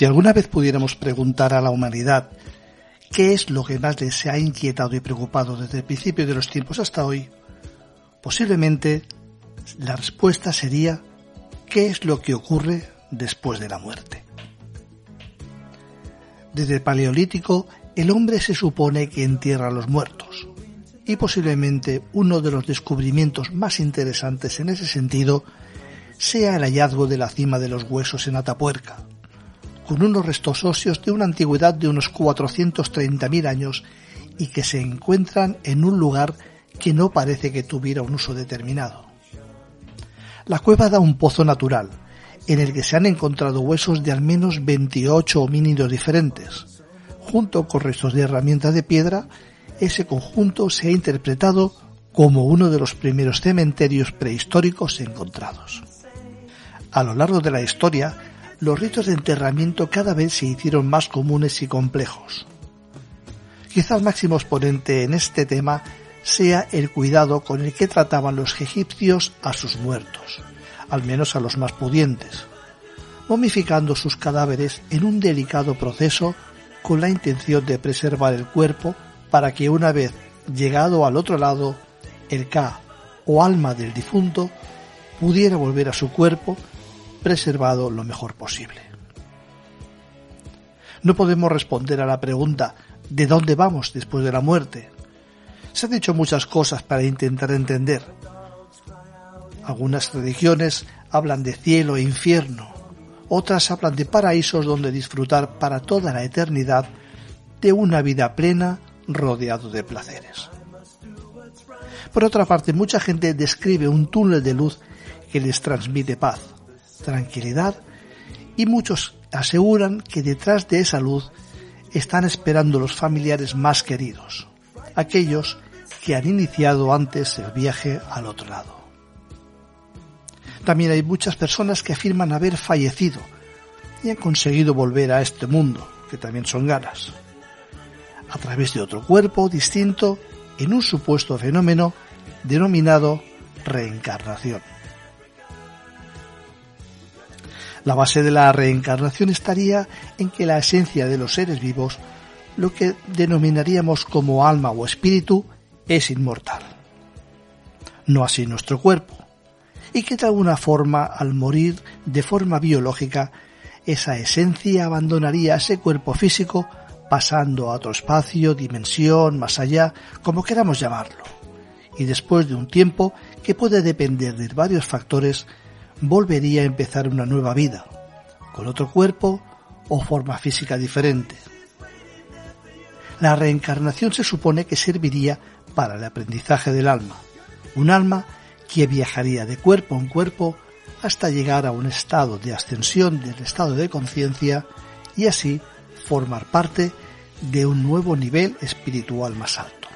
Si alguna vez pudiéramos preguntar a la humanidad qué es lo que más les ha inquietado y preocupado desde el principio de los tiempos hasta hoy, posiblemente la respuesta sería ¿qué es lo que ocurre después de la muerte? Desde el Paleolítico, el hombre se supone que entierra a los muertos, y posiblemente uno de los descubrimientos más interesantes en ese sentido sea el hallazgo de la cima de los huesos en Atapuerca, con unos restos óseos de una antigüedad de unos 430.000 años y que se encuentran en un lugar que no parece que tuviera un uso determinado. La cueva da un pozo natural, en el que se han encontrado huesos de al menos 28 homínidos diferentes. Junto con restos de herramientas de piedra, ese conjunto se ha interpretado como uno de los primeros cementerios prehistóricos encontrados. A lo largo de la historia, los ritos de enterramiento cada vez se hicieron más comunes y complejos. Quizá el máximo exponente en este tema sea el cuidado con el que trataban los egipcios a sus muertos, al menos a los más pudientes, momificando sus cadáveres en un delicado proceso con la intención de preservar el cuerpo para que una vez llegado al otro lado, el Ka o alma del difunto pudiera volver a su cuerpo preservado lo mejor posible. No podemos responder a la pregunta ¿de dónde vamos después de la muerte? Se han dicho muchas cosas para intentar entender. Algunas religiones hablan de cielo e infierno, otras hablan de paraísos donde disfrutar para toda la eternidad de una vida plena rodeado de placeres. Por otra parte, mucha gente describe un túnel de luz que les transmite paz, tranquilidad y muchos aseguran que detrás de esa luz están esperando los familiares más queridos, aquellos que han iniciado antes el viaje al otro lado. También hay muchas personas que afirman haber fallecido y han conseguido volver a este mundo, que también son ganas, a través de otro cuerpo distinto en un supuesto fenómeno denominado reencarnación. La base de la reencarnación estaría en que la esencia de los seres vivos, lo que denominaríamos como alma o espíritu, es inmortal. No así nuestro cuerpo, y que de alguna forma, al morir de forma biológica, esa esencia abandonaría ese cuerpo físico pasando a otro espacio, dimensión, más allá, como queramos llamarlo. Y después de un tiempo que puede depender de varios factores, volvería a empezar una nueva vida, con otro cuerpo o forma física diferente. La reencarnación se supone que serviría para el aprendizaje del alma, un alma que viajaría de cuerpo en cuerpo hasta llegar a un estado de ascensión del estado de conciencia y así formar parte de un nuevo nivel espiritual más alto.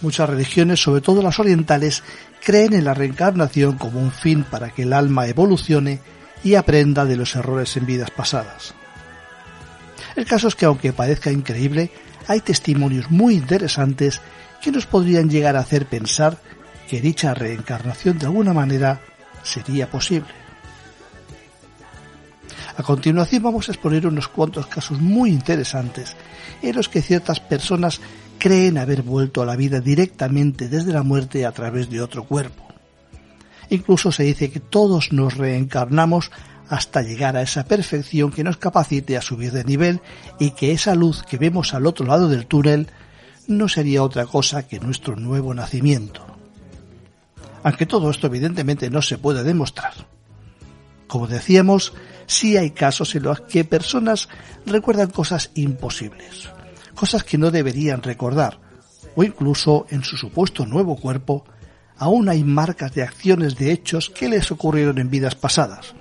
Muchas religiones, sobre todo las orientales, creen en la reencarnación como un fin para que el alma evolucione y aprenda de los errores en vidas pasadas. El caso es que aunque parezca increíble, hay testimonios muy interesantes que nos podrían llegar a hacer pensar que dicha reencarnación de alguna manera sería posible. A continuación vamos a exponer unos cuantos casos muy interesantes en los que ciertas personas creen haber vuelto a la vida directamente desde la muerte a través de otro cuerpo. Incluso se dice que todos nos reencarnamos hasta llegar a esa perfección que nos capacite a subir de nivel y que esa luz que vemos al otro lado del túnel no sería otra cosa que nuestro nuevo nacimiento. Aunque todo esto evidentemente no se puede demostrar. Como decíamos, sí hay casos en los que personas recuerdan cosas imposibles, cosas que no deberían recordar, o incluso en su supuesto nuevo cuerpo aún hay marcas de acciones de hechos que les ocurrieron en vidas pasadas.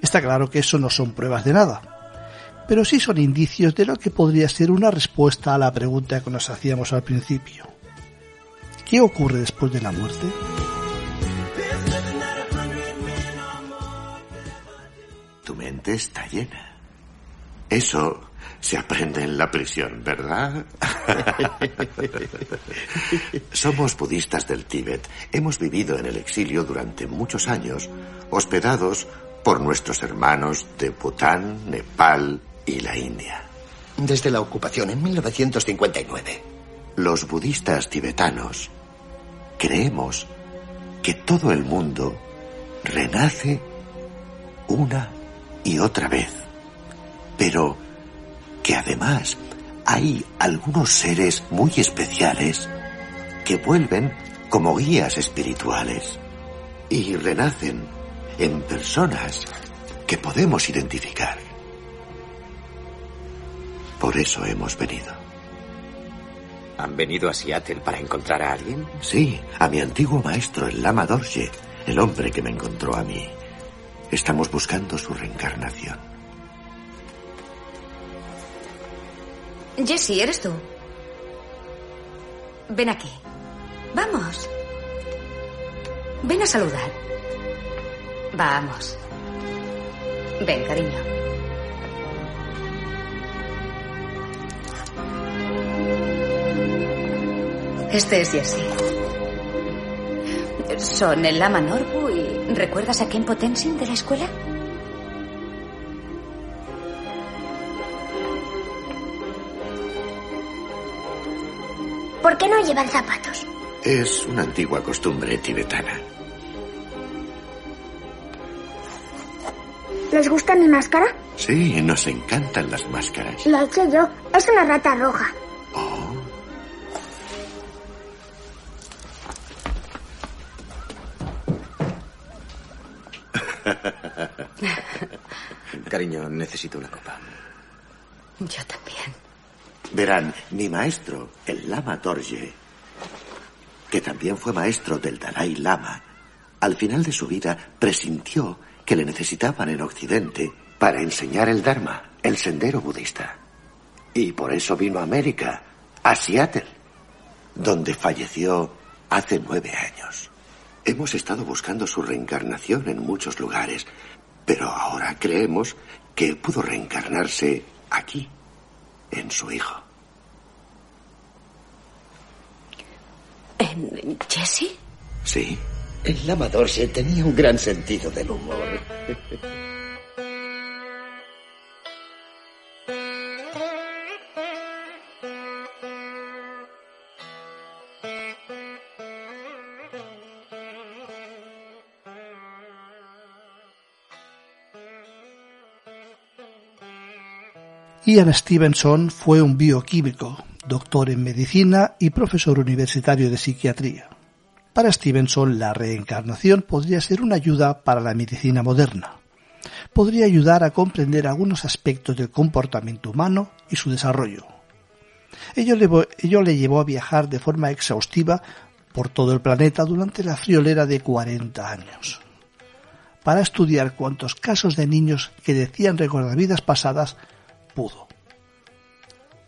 Está claro que eso no son pruebas de nada, pero sí son indicios de lo que podría ser una respuesta a la pregunta que nos hacíamos al principio. ¿Qué ocurre después de la muerte? Tu mente está llena. Eso se aprende en la prisión, ¿verdad? Somos budistas del Tíbet. Hemos vivido en el exilio durante muchos años, hospedados por nuestros hermanos de Bután, Nepal y la India. Desde la ocupación en 1959. Los budistas tibetanos creemos que todo el mundo renace una y otra vez. Pero que además hay algunos seres muy especiales que vuelven como guías espirituales y renacen en personas que podemos identificar. Por eso hemos venido. ¿Han venido a Seattle para encontrar a alguien? Sí, a mi antiguo maestro, el Lama Dorje, el hombre que me encontró a mí. Estamos buscando su reencarnación. Jesse, ¿eres tú? Ven aquí. Vamos. Ven a saludar. Vamos. Ven, cariño. Este es Jesse. Son el Lama Norbu y... ¿Recuerdas a Ken Potensin de la escuela? ¿Por qué no llevan zapatos? Es una antigua costumbre tibetana. ¿Les gusta mi máscara? Sí, nos encantan las máscaras. La he hecho yo. Es una rata roja. Oh, Cariño, necesito una copa. Yo también. Verán, mi maestro, el Lama Dorje, que también fue maestro del Dalai Lama, al final de su vida presintió que le necesitaban en Occidente para enseñar el Dharma, el sendero budista. Y por eso vino a América, a Seattle, donde falleció hace nueve años. Hemos estado buscando su reencarnación en muchos lugares, pero ahora creemos que pudo reencarnarse aquí, en su hijo. ¿En Jesse? Sí. El Lama Dorje tenía un gran sentido del humor. Ian Stevenson fue un bioquímico, doctor en medicina y profesor universitario de psiquiatría. Para Stevenson, la reencarnación podría ser una ayuda para la medicina moderna. Podría ayudar a comprender algunos aspectos del comportamiento humano y su desarrollo. Ello le, ello le llevó a viajar de forma exhaustiva por todo el planeta durante la friolera de 40 años, para estudiar cuantos casos de niños que decían recordar vidas pasadas pudo.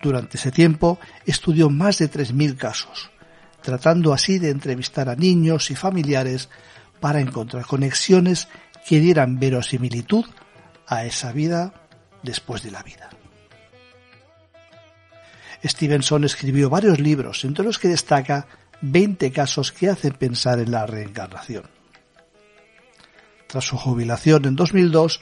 Durante ese tiempo estudió más de 3.000 casos, tratando así de entrevistar a niños y familiares para encontrar conexiones que dieran verosimilitud a esa vida después de la vida. Stevenson escribió varios libros, entre los que destaca 20 casos que hacen pensar en la reencarnación. Tras su jubilación en 2002,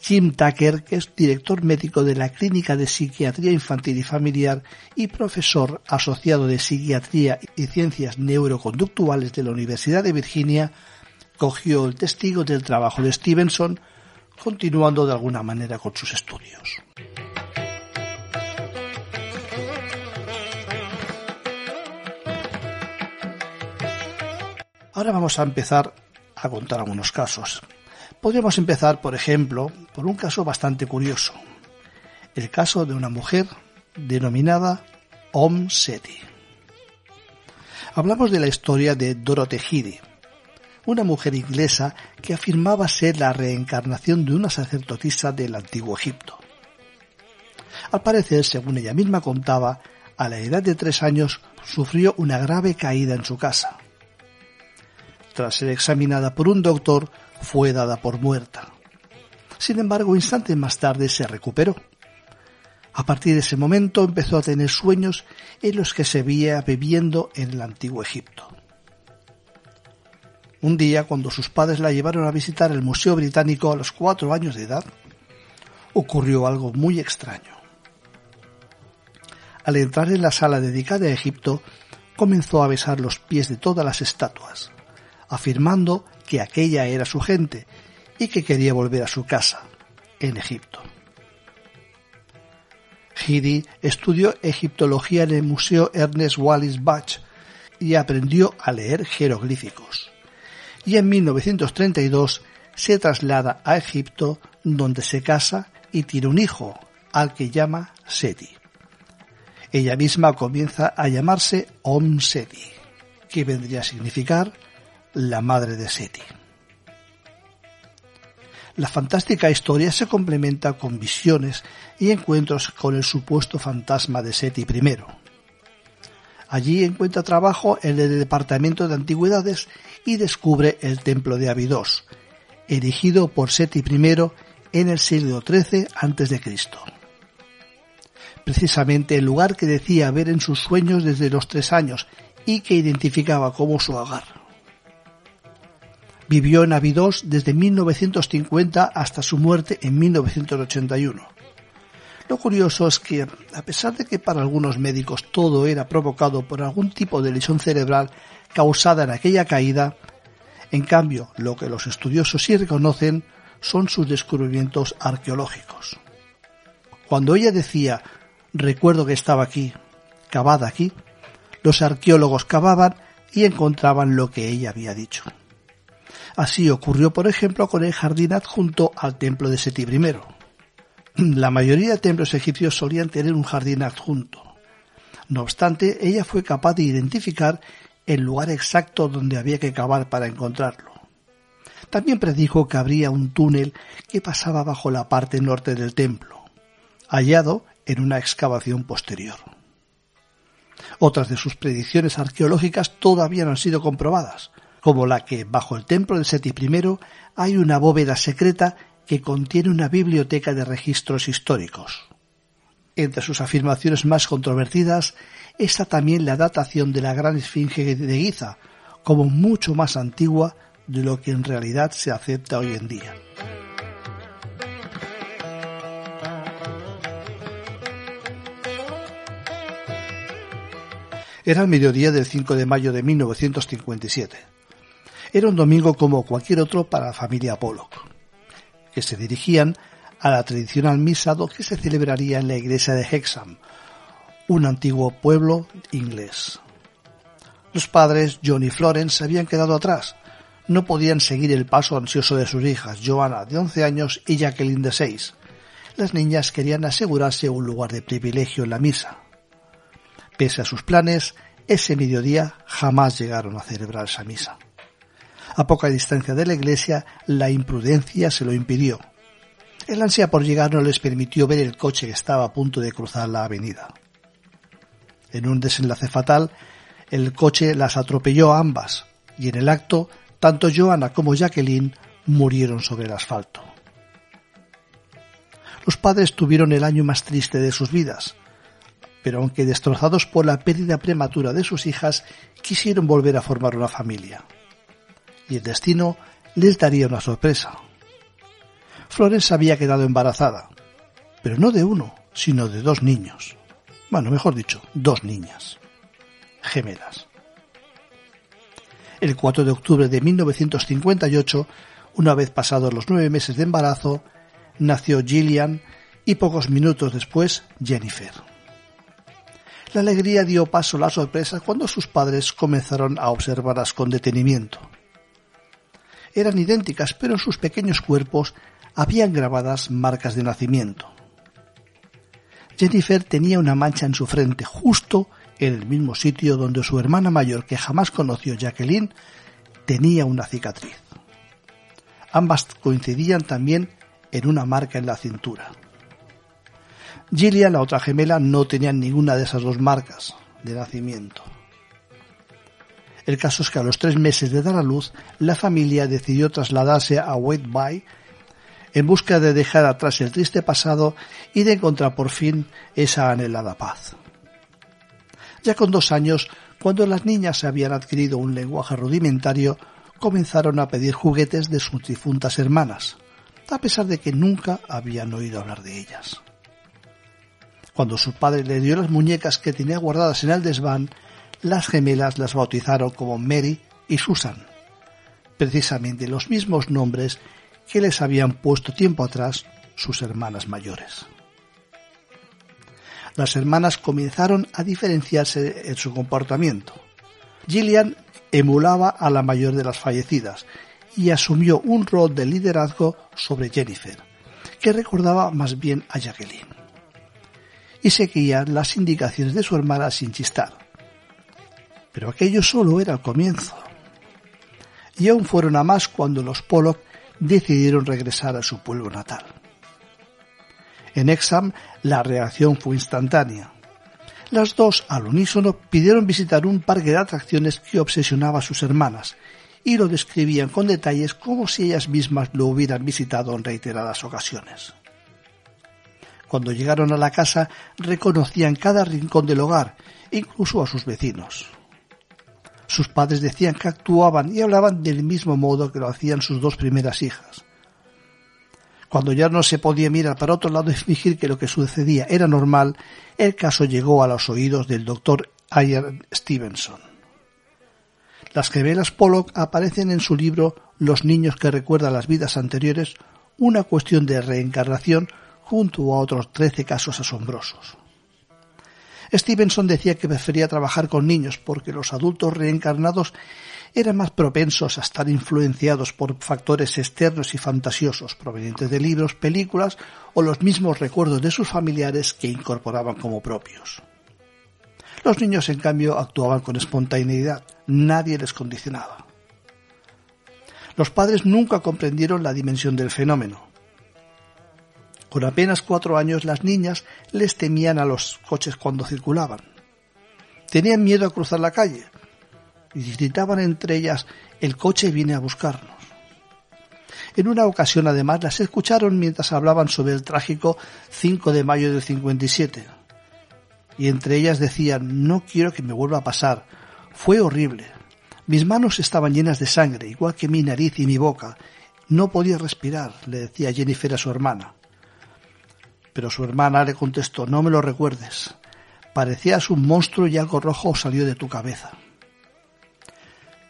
Jim Tucker, que es director médico de la Clínica de Psiquiatría Infantil y Familiar y profesor asociado de Psiquiatría y Ciencias Neuroconductuales de la Universidad de Virginia, cogió el testigo del trabajo de Stevenson continuando de alguna manera con sus estudios. Ahora vamos a empezar a contar algunos casos. Podríamos empezar, por ejemplo, por un caso bastante curioso. El caso de una mujer denominada Om Seti. Hablamos de la historia de Dorothy Heady, una mujer inglesa que afirmaba ser la reencarnación de una sacerdotisa del antiguo Egipto. Al parecer, según ella misma contaba, a la edad de tres años sufrió una grave caída en su casa. Tras ser examinada por un doctor, fue dada por muerta. Sin embargo, instantes más tarde se recuperó. A partir de ese momento empezó a tener sueños en los que se veía bebiendo en el antiguo Egipto. Un día, cuando sus padres la llevaron a visitar el Museo Británico a los cuatro años de edad, ocurrió algo muy extraño. Al entrar en la sala dedicada a Egipto, comenzó a besar los pies de todas las estatuas, afirmando que aquella era su gente y que quería volver a su casa, en Egipto. Heidi estudió egiptología en el Museo Ernest Wallis Bach y aprendió a leer jeroglíficos. Y en 1932 se traslada a Egipto donde se casa y tiene un hijo, al que llama Seti. Ella misma comienza a llamarse Om Seti, que vendría a significar la madre de Seti. La fantástica historia se complementa con visiones y encuentros con el supuesto fantasma de Seti I. Allí encuentra trabajo en el Departamento de Antigüedades y descubre el templo de Abidos, erigido por Seti I en el siglo XIII a.C. Precisamente el lugar que decía ver en sus sueños desde los tres años y que identificaba como su hogar. Vivió en Abidos desde 1950 hasta su muerte en 1981. Lo curioso es que, a pesar de que para algunos médicos todo era provocado por algún tipo de lesión cerebral causada en aquella caída, en cambio, lo que los estudiosos sí reconocen son sus descubrimientos arqueológicos. Cuando ella decía, recuerdo que estaba aquí, cavada aquí, los arqueólogos cavaban y encontraban lo que ella había dicho. Así ocurrió, por ejemplo, con el jardín adjunto al templo de Seti I. La mayoría de templos egipcios solían tener un jardín adjunto. No obstante, ella fue capaz de identificar el lugar exacto donde había que cavar para encontrarlo. También predijo que habría un túnel que pasaba bajo la parte norte del templo, hallado en una excavación posterior. Otras de sus predicciones arqueológicas todavía no han sido comprobadas, como la que bajo el templo de Seti I hay una bóveda secreta que contiene una biblioteca de registros históricos. Entre sus afirmaciones más controvertidas está también la datación de la gran esfinge de Giza, como mucho más antigua de lo que en realidad se acepta hoy en día. Era el mediodía del 5 de mayo de 1957. Era un domingo como cualquier otro para la familia Pollock, que se dirigían a la tradicional misa que se celebraría en la iglesia de Hexham, un antiguo pueblo inglés. Los padres, John y Florence, se habían quedado atrás. No podían seguir el paso ansioso de sus hijas, Joanna, de 11 años, y Jacqueline, de 6. Las niñas querían asegurarse un lugar de privilegio en la misa. Pese a sus planes, ese mediodía jamás llegaron a celebrar esa misa. A poca distancia de la iglesia, la imprudencia se lo impidió. El ansia por llegar no les permitió ver el coche que estaba a punto de cruzar la avenida. En un desenlace fatal, el coche las atropelló a ambas, y en el acto, tanto Joana como Jacqueline murieron sobre el asfalto. Los padres tuvieron el año más triste de sus vidas, pero aunque destrozados por la pérdida prematura de sus hijas, quisieron volver a formar una familia y el destino les daría una sorpresa. Flores había quedado embarazada, pero no de uno, sino de dos niños. Bueno, mejor dicho, dos niñas. Gemelas. El 4 de octubre de 1958, Una vez pasados los nueve meses de embarazo, nació Gillian y pocos minutos después Jennifer. La alegría dio paso a la sorpresa cuando sus padres comenzaron a observarlas con detenimiento. Eran idénticas, pero en sus pequeños cuerpos habían grabadas marcas de nacimiento. Jennifer tenía una mancha en su frente, justo en el mismo sitio donde su hermana mayor, que jamás conoció Jacqueline, tenía una cicatriz. Ambas coincidían también en una marca en la cintura. Gillian, la otra gemela, no tenía ninguna de esas dos marcas de nacimiento. El caso es que a los tres meses de dar a luz, la familia decidió trasladarse a Whitby en busca de dejar atrás el triste pasado y de encontrar por fin esa anhelada paz. Ya con dos años, cuando las niñas habían adquirido un lenguaje rudimentario, comenzaron a pedir juguetes de sus difuntas hermanas, a pesar de que nunca habían oído hablar de ellas. Cuando su padre le dio las muñecas que tenía guardadas en el desván, las gemelas las bautizaron como Mary y Susan, precisamente los mismos nombres que les habían puesto tiempo atrás sus hermanas mayores. Las hermanas comenzaron a diferenciarse en su comportamiento. Gillian emulaba a la mayor de las fallecidas y asumió un rol de liderazgo sobre Jennifer, que recordaba más bien a Jacqueline. Y seguía las indicaciones de su hermana sin chistar. Pero aquello solo era el comienzo. Y aún fueron a más cuando los Pollock decidieron regresar a su pueblo natal. En Exham la reacción fue instantánea. Las dos, al unísono, pidieron visitar un parque de atracciones que obsesionaba a sus hermanas y lo describían con detalles como si ellas mismas lo hubieran visitado en reiteradas ocasiones. Cuando llegaron a la casa reconocían cada rincón del hogar, incluso a sus vecinos. Sus padres decían que actuaban y hablaban del mismo modo que lo hacían sus dos primeras hijas. Cuando ya no se podía mirar para otro lado y fingir que lo que sucedía era normal, el caso llegó a los oídos del doctor Ian Stevenson. Las gemelas Pollock aparecen en su libro Los niños que recuerdan las vidas anteriores, una cuestión de reencarnación junto a otros trece casos asombrosos. Stevenson decía que prefería trabajar con niños porque los adultos reencarnados eran más propensos a estar influenciados por factores externos y fantasiosos provenientes de libros, películas o los mismos recuerdos de sus familiares que incorporaban como propios. Los niños, en cambio, actuaban con espontaneidad, nadie les condicionaba. Los padres nunca comprendieron la dimensión del fenómeno. Con apenas cuatro años las niñas les temían a los coches cuando circulaban. Tenían miedo a cruzar la calle y gritaban entre ellas el coche viene a buscarnos. En una ocasión además las escucharon mientras hablaban sobre el trágico 5 de mayo del 57. Y entre ellas decían no quiero que me vuelva a pasar. Fue horrible. Mis manos estaban llenas de sangre, igual que mi nariz y mi boca. No podía respirar, le decía Jennifer a su hermana. Pero su hermana le contestó No me lo recuerdes. Parecías un monstruo y algo rojo salió de tu cabeza.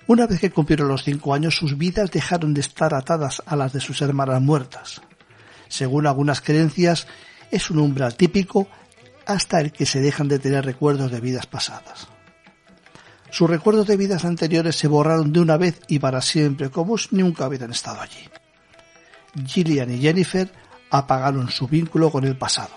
Una vez que cumplieron los cinco años, sus vidas dejaron de estar atadas a las de sus hermanas muertas. Según algunas creencias, es un umbral típico hasta el que se dejan de tener recuerdos de vidas pasadas. Sus recuerdos de vidas anteriores se borraron de una vez y para siempre, como si nunca hubieran estado allí. Gillian y Jennifer apagaron su vínculo con el pasado.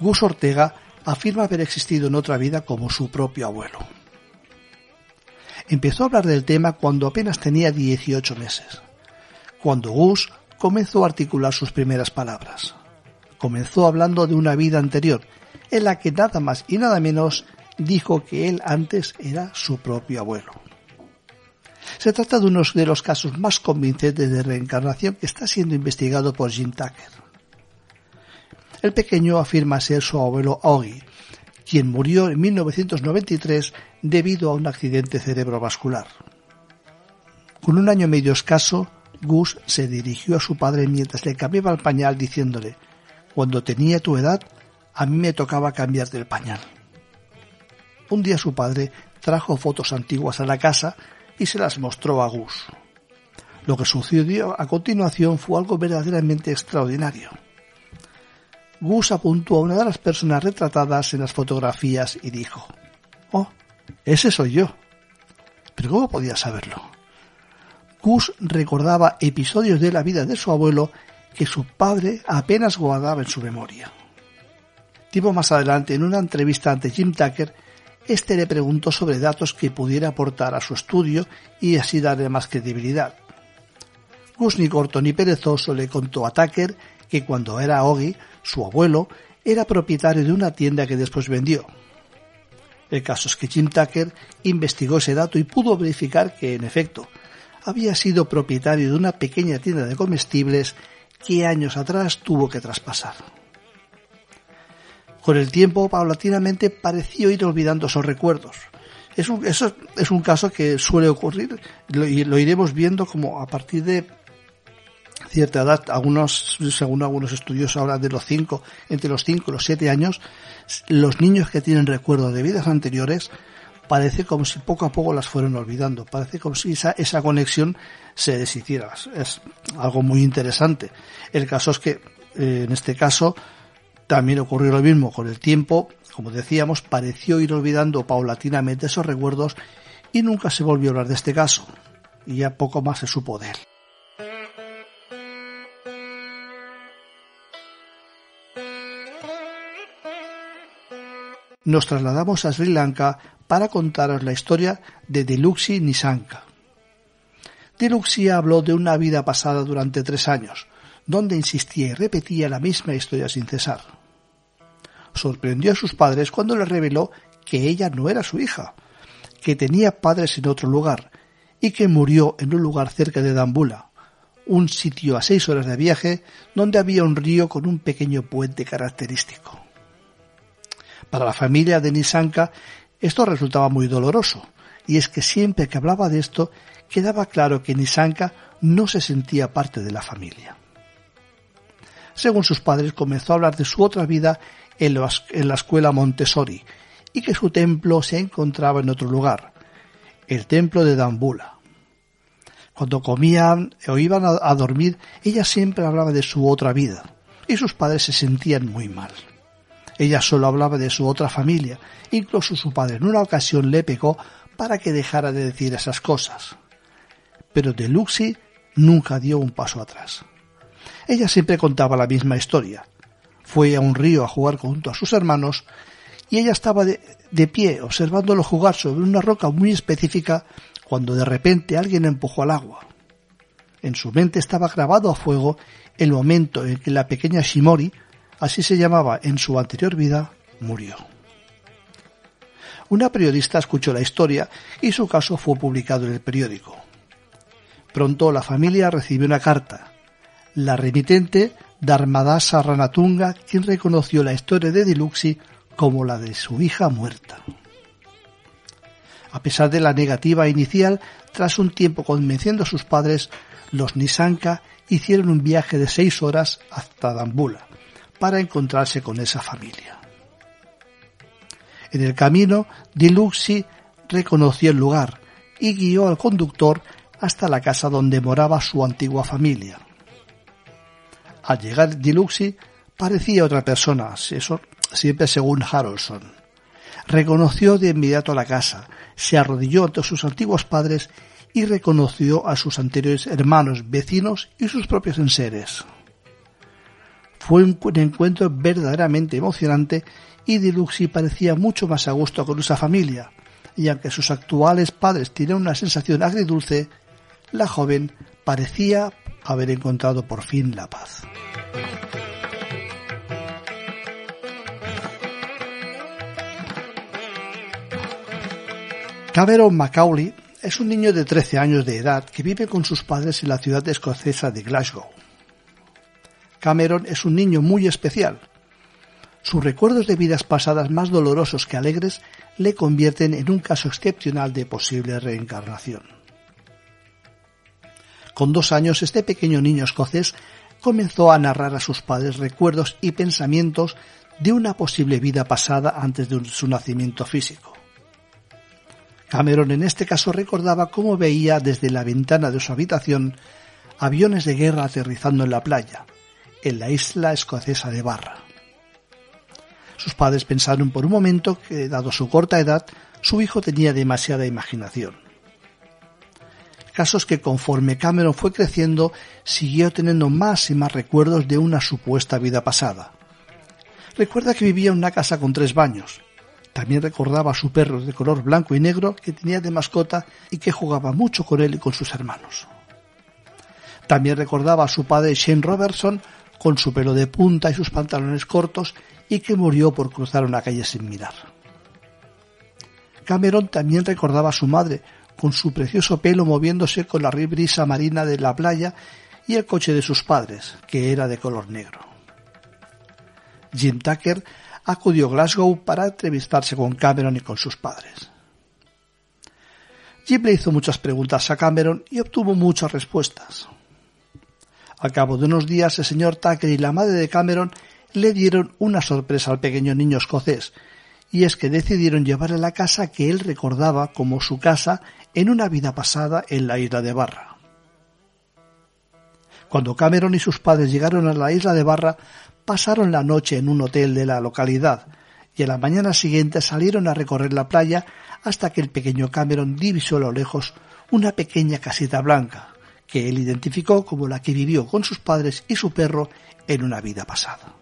Gus Ortega afirma haber existido en otra vida como su propio abuelo. Empezó a hablar del tema cuando apenas tenía 18 meses, cuando Gus comenzó a articular sus primeras palabras. Comenzó hablando de una vida anterior, en la que nada más y nada menos dijo que él antes era su propio abuelo. Se trata de uno de los casos más convincentes de reencarnación que está siendo investigado por Jim Tucker. El pequeño afirma ser su abuelo Augie, quien murió en 1993 debido a un accidente cerebrovascular. Con un año medio escaso, Gus se dirigió a su padre mientras le cambiaba el pañal diciéndole, cuando tenía tu edad, a mí me tocaba cambiarte el pañal. Un día su padre trajo fotos antiguas a la casa y se las mostró a Gus. Lo que sucedió a continuación fue algo verdaderamente extraordinario. Gus apuntó a una de las personas retratadas en las fotografías y dijo, Oh, ese soy yo. Pero ¿cómo podía saberlo? Gus recordaba episodios de la vida de su abuelo que su padre apenas guardaba en su memoria. Tiempo más adelante, en una entrevista ante Jim Tucker, este le preguntó sobre datos que pudiera aportar a su estudio y así darle más credibilidad. Gus ni corto ni perezoso le contó a Tucker que cuando era Oggy, su abuelo, era propietario de una tienda que después vendió. El caso es que Jim Tucker investigó ese dato y pudo verificar que, en efecto, había sido propietario de una pequeña tienda de comestibles que años atrás tuvo que traspasar. Con el tiempo, paulatinamente, pareció ir olvidando esos recuerdos. Es un, eso es un caso que suele ocurrir y lo iremos viendo como a partir de cierta edad, algunos, según algunos estudios ahora de los 5, entre los 5 y los 7 años, los niños que tienen recuerdos de vidas anteriores parece como si poco a poco las fueran olvidando, parece como si esa, esa conexión se deshiciera. Es algo muy interesante. El caso es que, eh, en este caso, también ocurrió lo mismo con el tiempo, como decíamos, pareció ir olvidando paulatinamente esos recuerdos y nunca se volvió a hablar de este caso, y ya poco más se supo de él. Nos trasladamos a Sri Lanka para contaros la historia de Deluxi Nisanka. Deluxi habló de una vida pasada durante tres años, donde insistía y repetía la misma historia sin cesar. Sorprendió a sus padres cuando les reveló que ella no era su hija, que tenía padres en otro lugar y que murió en un lugar cerca de Dambula, un sitio a seis horas de viaje donde había un río con un pequeño puente característico. Para la familia de Nisanka esto resultaba muy doloroso, y es que siempre que hablaba de esto quedaba claro que Nisanka no se sentía parte de la familia. Según sus padres, comenzó a hablar de su otra vida en la escuela Montessori y que su templo se encontraba en otro lugar, el templo de Dambula. Cuando comían o iban a dormir, ella siempre hablaba de su otra vida y sus padres se sentían muy mal. Ella solo hablaba de su otra familia, incluso su padre en una ocasión le pegó para que dejara de decir esas cosas. Pero Deluxi nunca dio un paso atrás. Ella siempre contaba la misma historia. Fue a un río a jugar junto a sus hermanos y ella estaba de, pie observándolo jugar sobre una roca muy específica cuando de repente alguien empujó al agua. En su mente estaba grabado a fuego el momento en que la pequeña Shimori así se llamaba en su anterior vida, murió. Una periodista escuchó la historia y su caso fue publicado en el periódico. Pronto la familia recibió una carta. La remitente, Dharmadasa Ranatunga, quien reconoció la historia de Diluxi como la de su hija muerta. A pesar de la negativa inicial, tras un tiempo convenciendo a sus padres, los Nisanka hicieron un viaje de seis horas hasta Dambula para encontrarse con esa familia. En el camino, Diluxi reconoció el lugar y guió al conductor hasta la casa donde moraba su antigua familia. Al llegar Diluxi parecía otra persona, eso siempre según Harolson. Reconoció de inmediato la casa, se arrodilló ante sus antiguos padres y reconoció a sus anteriores hermanos, vecinos y sus propios enseres. Fue un encuentro verdaderamente emocionante y Diluxi parecía mucho más a gusto con esa familia, y aunque sus actuales padres tienen una sensación agridulce, la joven parecía haber encontrado por fin la paz. Cameron Macaulay es un niño de 13 años de edad que vive con sus padres en la ciudad escocesa de Glasgow. Cameron es un niño muy especial. Sus recuerdos de vidas pasadas más dolorosos que alegres le convierten en un caso excepcional de posible reencarnación. Con dos años, este pequeño niño escocés comenzó a narrar a sus padres recuerdos y pensamientos de una posible vida pasada antes de su nacimiento físico. Cameron en este caso recordaba cómo veía desde la ventana de su habitación aviones de guerra aterrizando en la playa, en la isla escocesa de Barra. Sus padres pensaron por un momento que, dado su corta edad, su hijo tenía demasiada imaginación. Casos que conforme Cameron fue creciendo, siguió teniendo más y más recuerdos de una supuesta vida pasada. Recuerda que vivía en una casa con tres baños. También recordaba a su perro de color blanco y negro que tenía de mascota y que jugaba mucho con él y con sus hermanos. También recordaba a su padre Shane Robertson con su pelo de punta y sus pantalones cortos y que murió por cruzar una calle sin mirar. Cameron también recordaba a su madre con su precioso pelo moviéndose con la brisa marina de la playa y el coche de sus padres, que era de color negro. Jim Tucker acudió a Glasgow para entrevistarse con Cameron y con sus padres. Jim le hizo muchas preguntas a Cameron y obtuvo muchas respuestas. Al cabo de unos días, el señor Tucker y la madre de Cameron le dieron una sorpresa al pequeño niño escocés, y es que decidieron llevarle a la casa que él recordaba como su casa en una vida pasada en la isla de Barra. Cuando Cameron y sus padres llegaron a la isla de Barra, pasaron la noche en un hotel de la localidad y a la mañana siguiente salieron a recorrer la playa hasta que el pequeño Cameron divisó a lo lejos una pequeña casita blanca, que él identificó como la que vivió con sus padres y su perro en una vida pasada.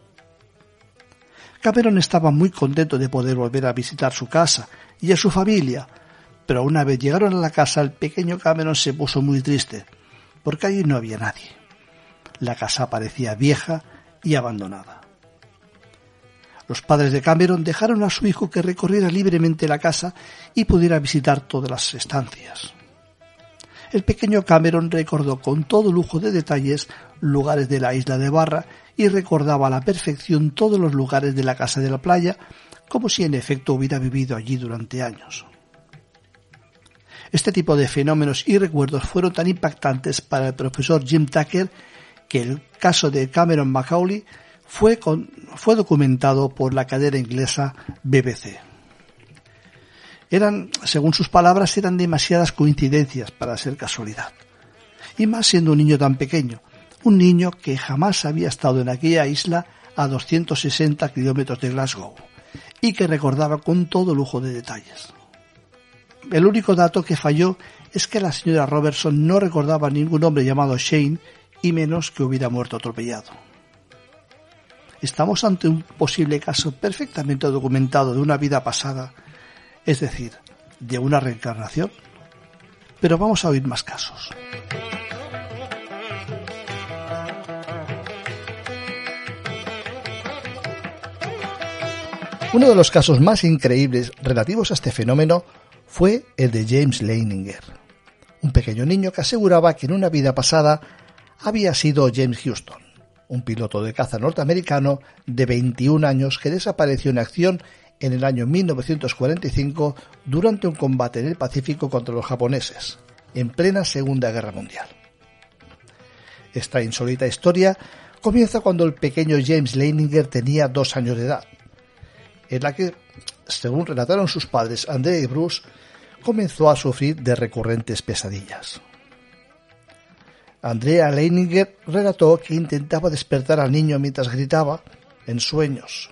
Cameron estaba muy contento de poder volver a visitar su casa y a su familia, pero una vez llegaron a la casa el pequeño Cameron se puso muy triste, porque allí no había nadie. La casa parecía vieja y abandonada. Los padres de Cameron dejaron a su hijo que recorriera libremente la casa y pudiera visitar todas las estancias. El pequeño Cameron recordó con todo lujo de detalles lugares de la isla de Barra y recordaba a la perfección todos los lugares de la casa de la playa, como si en efecto hubiera vivido allí durante años. Este tipo de fenómenos y recuerdos fueron tan impactantes para el profesor Jim Tucker que el caso de Cameron Macaulay fue, fue documentado por la cadena inglesa BBC. Eran, según sus palabras, eran demasiadas coincidencias para ser casualidad. Y más siendo un niño tan pequeño, un niño que jamás había estado en aquella isla a 260 kilómetros de Glasgow y que recordaba con todo lujo de detalles. El único dato que falló es que la señora Robertson no recordaba ningún hombre llamado Shane y menos que hubiera muerto atropellado. Estamos ante un posible caso perfectamente documentado de una vida pasada, es decir, de una reencarnación. Pero vamos a oír más casos. Uno de los casos más increíbles relativos a este fenómeno fue el de James Leininger, un pequeño niño que aseguraba que en una vida pasada había sido James Houston, un piloto de caza norteamericano de 21 años que desapareció en acción en el año 1945 durante un combate en el Pacífico contra los japoneses, en plena Segunda Guerra Mundial. Esta insólita historia comienza cuando el pequeño James Leininger tenía dos años de edad en la que, según relataron sus padres André y Bruce, comenzó a sufrir de recurrentes pesadillas. Andrea Leininger relató que intentaba despertar al niño mientras gritaba en sueños.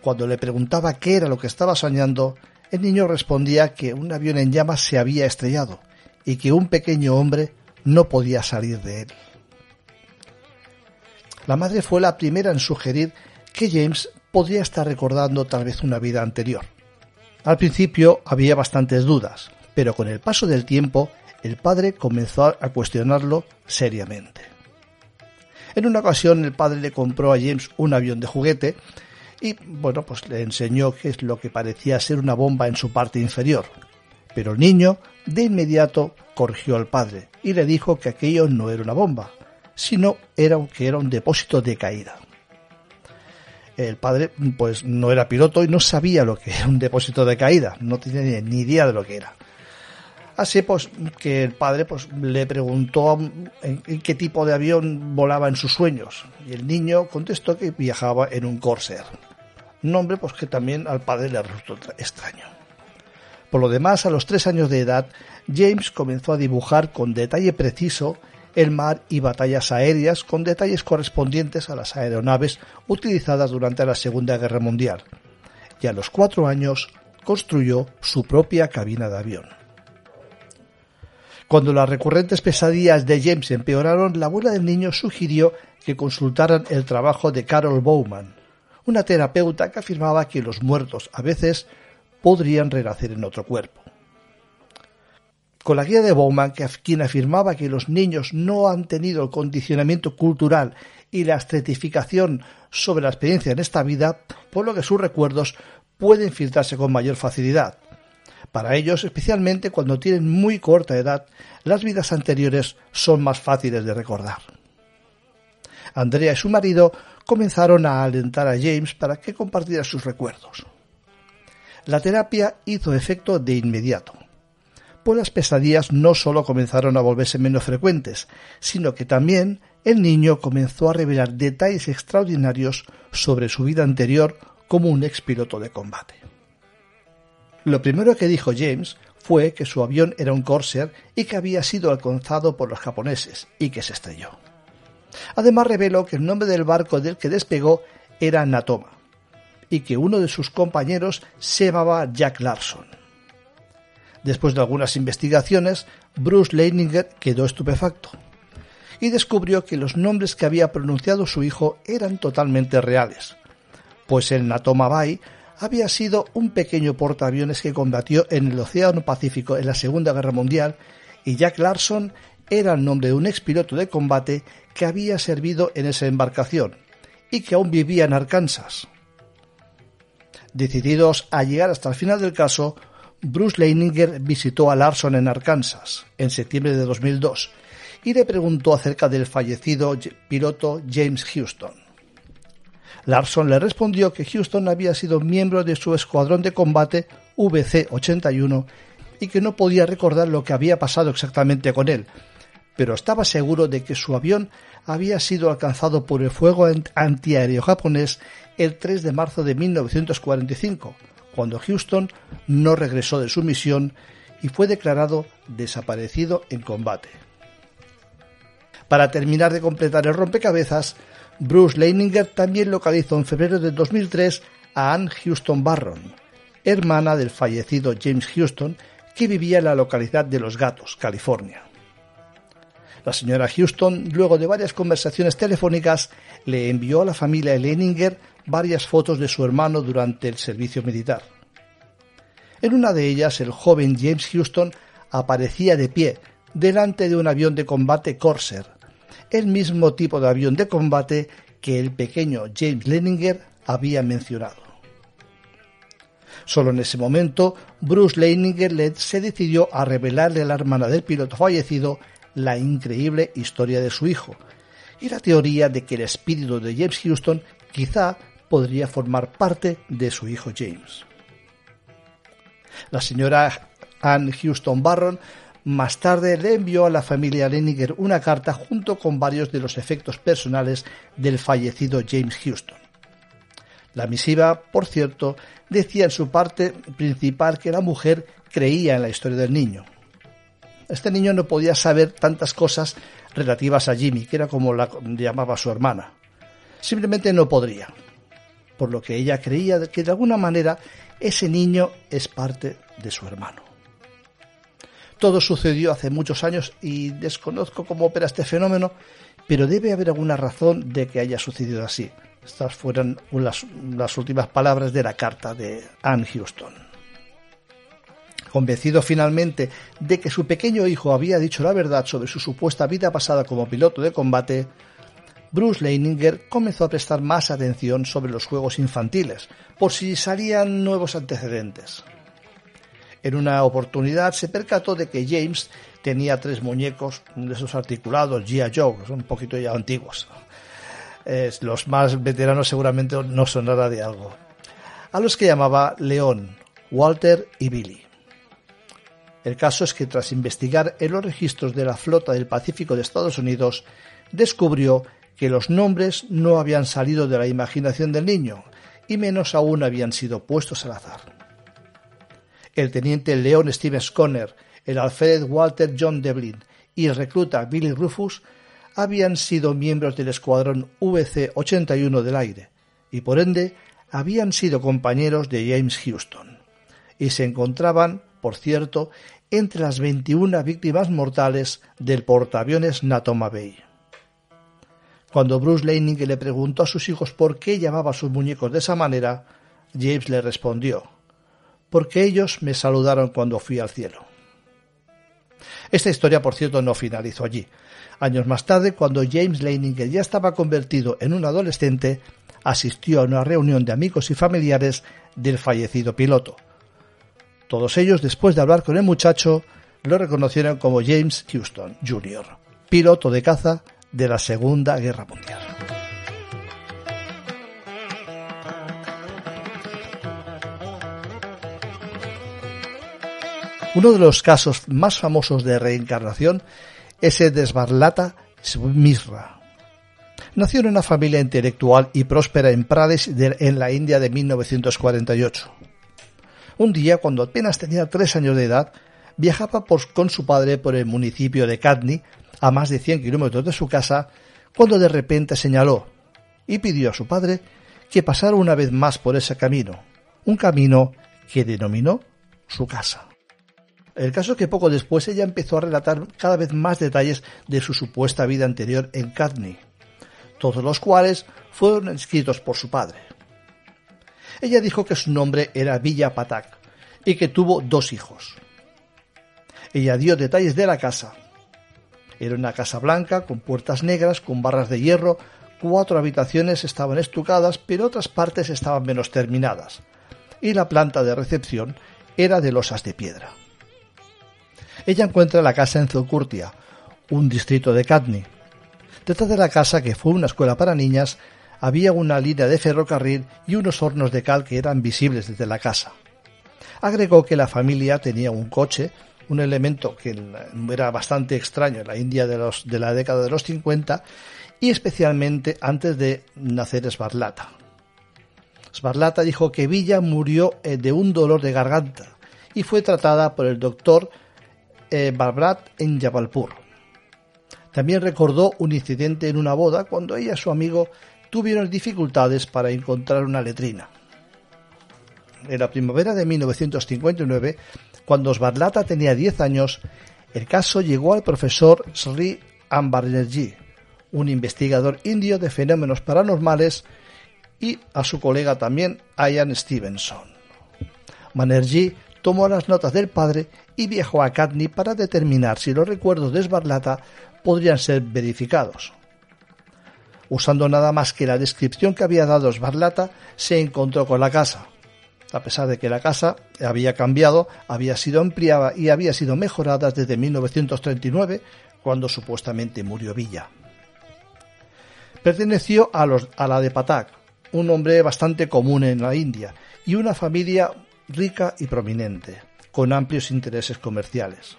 Cuando le preguntaba qué era lo que estaba soñando, el niño respondía que un avión en llamas se había estrellado y que un pequeño hombre no podía salir de él. La madre fue la primera en sugerir que James podría estar recordando tal vez una vida anterior. Al principio había bastantes dudas, pero con el paso del tiempo el padre comenzó a cuestionarlo seriamente. En una ocasión el padre le compró a James un avión de juguete y bueno, pues le enseñó qué es lo que parecía ser una bomba en su parte inferior. Pero el niño de inmediato corrigió al padre y le dijo que aquello no era una bomba, sino era, que era un depósito de caída. El padre pues no era piloto y no sabía lo que era un depósito de caída, no tenía ni idea de lo que era. Así pues que el padre pues le preguntó en, qué tipo de avión volaba en sus sueños y el niño contestó que viajaba en un Corsair. Nombre pues que también al padre le resultó extraño. Por lo demás, a los tres años de edad, James comenzó a dibujar con detalle preciso el mar y batallas aéreas con detalles correspondientes a las aeronaves utilizadas durante la Segunda Guerra Mundial. Y a los cuatro años construyó su propia cabina de avión. Cuando las recurrentes pesadillas de James empeoraron, la abuela del niño sugirió que consultaran el trabajo de Carol Bowman, una terapeuta que afirmaba que los muertos a veces podrían renacer en otro cuerpo. Con la guía de Bowman, que, quien afirmaba que los niños no han tenido el condicionamiento cultural y la estratificación sobre la experiencia en esta vida, por lo que sus recuerdos pueden filtrarse con mayor facilidad. Para ellos, especialmente cuando tienen muy corta edad, las vidas anteriores son más fáciles de recordar. Andrea y su marido comenzaron a alentar a James para que compartiera sus recuerdos. La terapia hizo efecto de inmediato, pues las pesadillas no solo comenzaron a volverse menos frecuentes, sino que también el niño comenzó a revelar detalles extraordinarios sobre su vida anterior como un expiloto de combate. Lo primero que dijo James fue que su avión era un Corsair y que había sido alcanzado por los japoneses y que se estrelló. Además reveló que el nombre del barco del que despegó era Natoma y que uno de sus compañeros se llamaba Jack Larson. Después de algunas investigaciones, Bruce Leininger quedó estupefacto y descubrió que los nombres que había pronunciado su hijo eran totalmente reales, pues el Natoma Bay había sido un pequeño portaaviones que combatió en el Océano Pacífico en la Segunda Guerra Mundial y Jack Larson era el nombre de un expiloto de combate que había servido en esa embarcación y que aún vivía en Arkansas. Decididos a llegar hasta el final del caso, Bruce Leininger visitó a Larson en Arkansas en septiembre de 2002 y le preguntó acerca del fallecido piloto James Houston. Larson le respondió que Houston había sido miembro de su escuadrón de combate VC-81 y que no podía recordar lo que había pasado exactamente con él, pero estaba seguro de que su avión había sido alcanzado por el fuego antiaéreo japonés el 3 de marzo de 1945, cuando Houston no regresó de su misión y fue declarado desaparecido en combate. Para terminar de completar el rompecabezas, Bruce Leininger también localizó en febrero de 2003 a Anne Houston Barron, hermana del fallecido James Houston, que vivía en la localidad de Los Gatos, California. La señora Houston, luego de varias conversaciones telefónicas, le envió a la familia Leininger varias fotos de su hermano durante el servicio militar. En una de ellas, el joven James Houston aparecía de pie delante de un avión de combate Corsair, el mismo tipo de avión de combate que el pequeño James Leininger había mencionado. Solo en ese momento, Bruce Leininger se decidió a revelarle a la hermana del piloto fallecido la increíble historia de su hijo y la teoría de que el espíritu de James Houston quizá podría formar parte de su hijo James. La señora Anne Houston Barron más tarde le envió a la familia Leininger una carta junto con varios de los efectos personales del fallecido James Houston. La misiva, por cierto, decía en su parte principal que la mujer creía en la historia del niño. Este niño no podía saber tantas cosas relativas a Jimmy, que era como la llamaba su hermana. Simplemente no podría. Por lo que ella creía que de alguna manera ese niño es parte de su hermano. Todo sucedió hace muchos años y desconozco cómo opera este fenómeno, pero debe haber alguna razón de que haya sucedido así. Estas fueron las, las últimas palabras de la carta de Anne Houston. Convencido finalmente de que su pequeño hijo había dicho la verdad sobre su supuesta vida pasada como piloto de combate, Bruce Leininger comenzó a prestar más atención sobre los juegos infantiles, por si salían nuevos antecedentes. En una oportunidad se percató de que James tenía tres muñecos de esos articulados G.I. Joe, son un poquito ya antiguos. los más veteranos seguramente no son nada de algo. A los que llamaba León, Walter y Billy. El caso es que tras investigar en los registros de la flota del Pacífico de Estados Unidos, descubrió que los nombres no habían salido de la imaginación del niño, y menos aún habían sido puestos al azar. el teniente Leon Stevens Conner, el alférez Walter John Devlin y el recluta Billy Rufus habían sido miembros del escuadrón VC-81 del aire y por ende habían sido compañeros de James Houston y se encontraban, por cierto, entre las 21 víctimas mortales del portaaviones Natoma Bay. Cuando Bruce Leining le preguntó a sus hijos por qué llamaba a sus muñecos de esa manera, James le respondió, porque ellos me saludaron cuando fui al cielo. Esta historia, por cierto, no finalizó allí. Años más tarde, cuando James Leininger ya estaba convertido en un adolescente, asistió a una reunión de amigos y familiares del fallecido piloto. Todos ellos, después de hablar con el muchacho, lo reconocieron como James Houston Jr., piloto de caza de la Segunda Guerra Mundial. Uno de los casos más famosos de reencarnación es el de Svarlata Misra. Nació en una familia intelectual y próspera en Pradesh, en la India de 1948. Un día, cuando apenas tenía tres años de edad, viajaba con su padre por el municipio de Kadni, a más de 100 kilómetros de su casa, cuando de repente señaló y pidió a su padre que pasara una vez más por ese camino, un camino que denominó su casa. El caso es que poco después ella empezó a relatar cada vez más detalles de su supuesta vida anterior en Cadney, todos los cuales fueron escritos por su padre. Ella dijo que su nombre era Villa Patak y que tuvo dos hijos. Ella dio detalles de la casa. Era una casa blanca con puertas negras, con barras de hierro, cuatro habitaciones estaban estucadas, pero otras partes estaban menos terminadas, y la planta de recepción era de losas de piedra. Ella encuentra la casa en Zokurtia, un distrito de Kadni. Detrás de la casa, que fue una escuela para niñas, había una línea de ferrocarril y unos hornos de cal que eran visibles desde la casa. Agregó que la familia tenía un coche, un elemento que era bastante extraño en la India de, los, de la década de los 50 y especialmente antes de nacer Svarlata. Svarlata dijo que Villa murió eh, de un dolor de garganta y fue tratada por el doctor eh, Barbrat en Jabalpur. También recordó un incidente en una boda cuando ella y su amigo tuvieron dificultades para encontrar una letrina. En la primavera de 1959, cuando Svarlata tenía 10 años, el caso llegó al profesor Sri Ambarnerji, un investigador indio de fenómenos paranormales, y a su colega también, Ian Stevenson. Manerjee tomó las notas del padre y viajó a Cadney para determinar si los recuerdos de Svarlata podrían ser verificados. Usando nada más que la descripción que había dado Svarlata, se encontró con la casa. A pesar de que la casa había cambiado, había sido ampliada y había sido mejorada desde 1939, cuando supuestamente murió Villa. Perteneció a, los, la de Patak, un hombre bastante común en la India, y una familia rica y prominente con amplios intereses comerciales.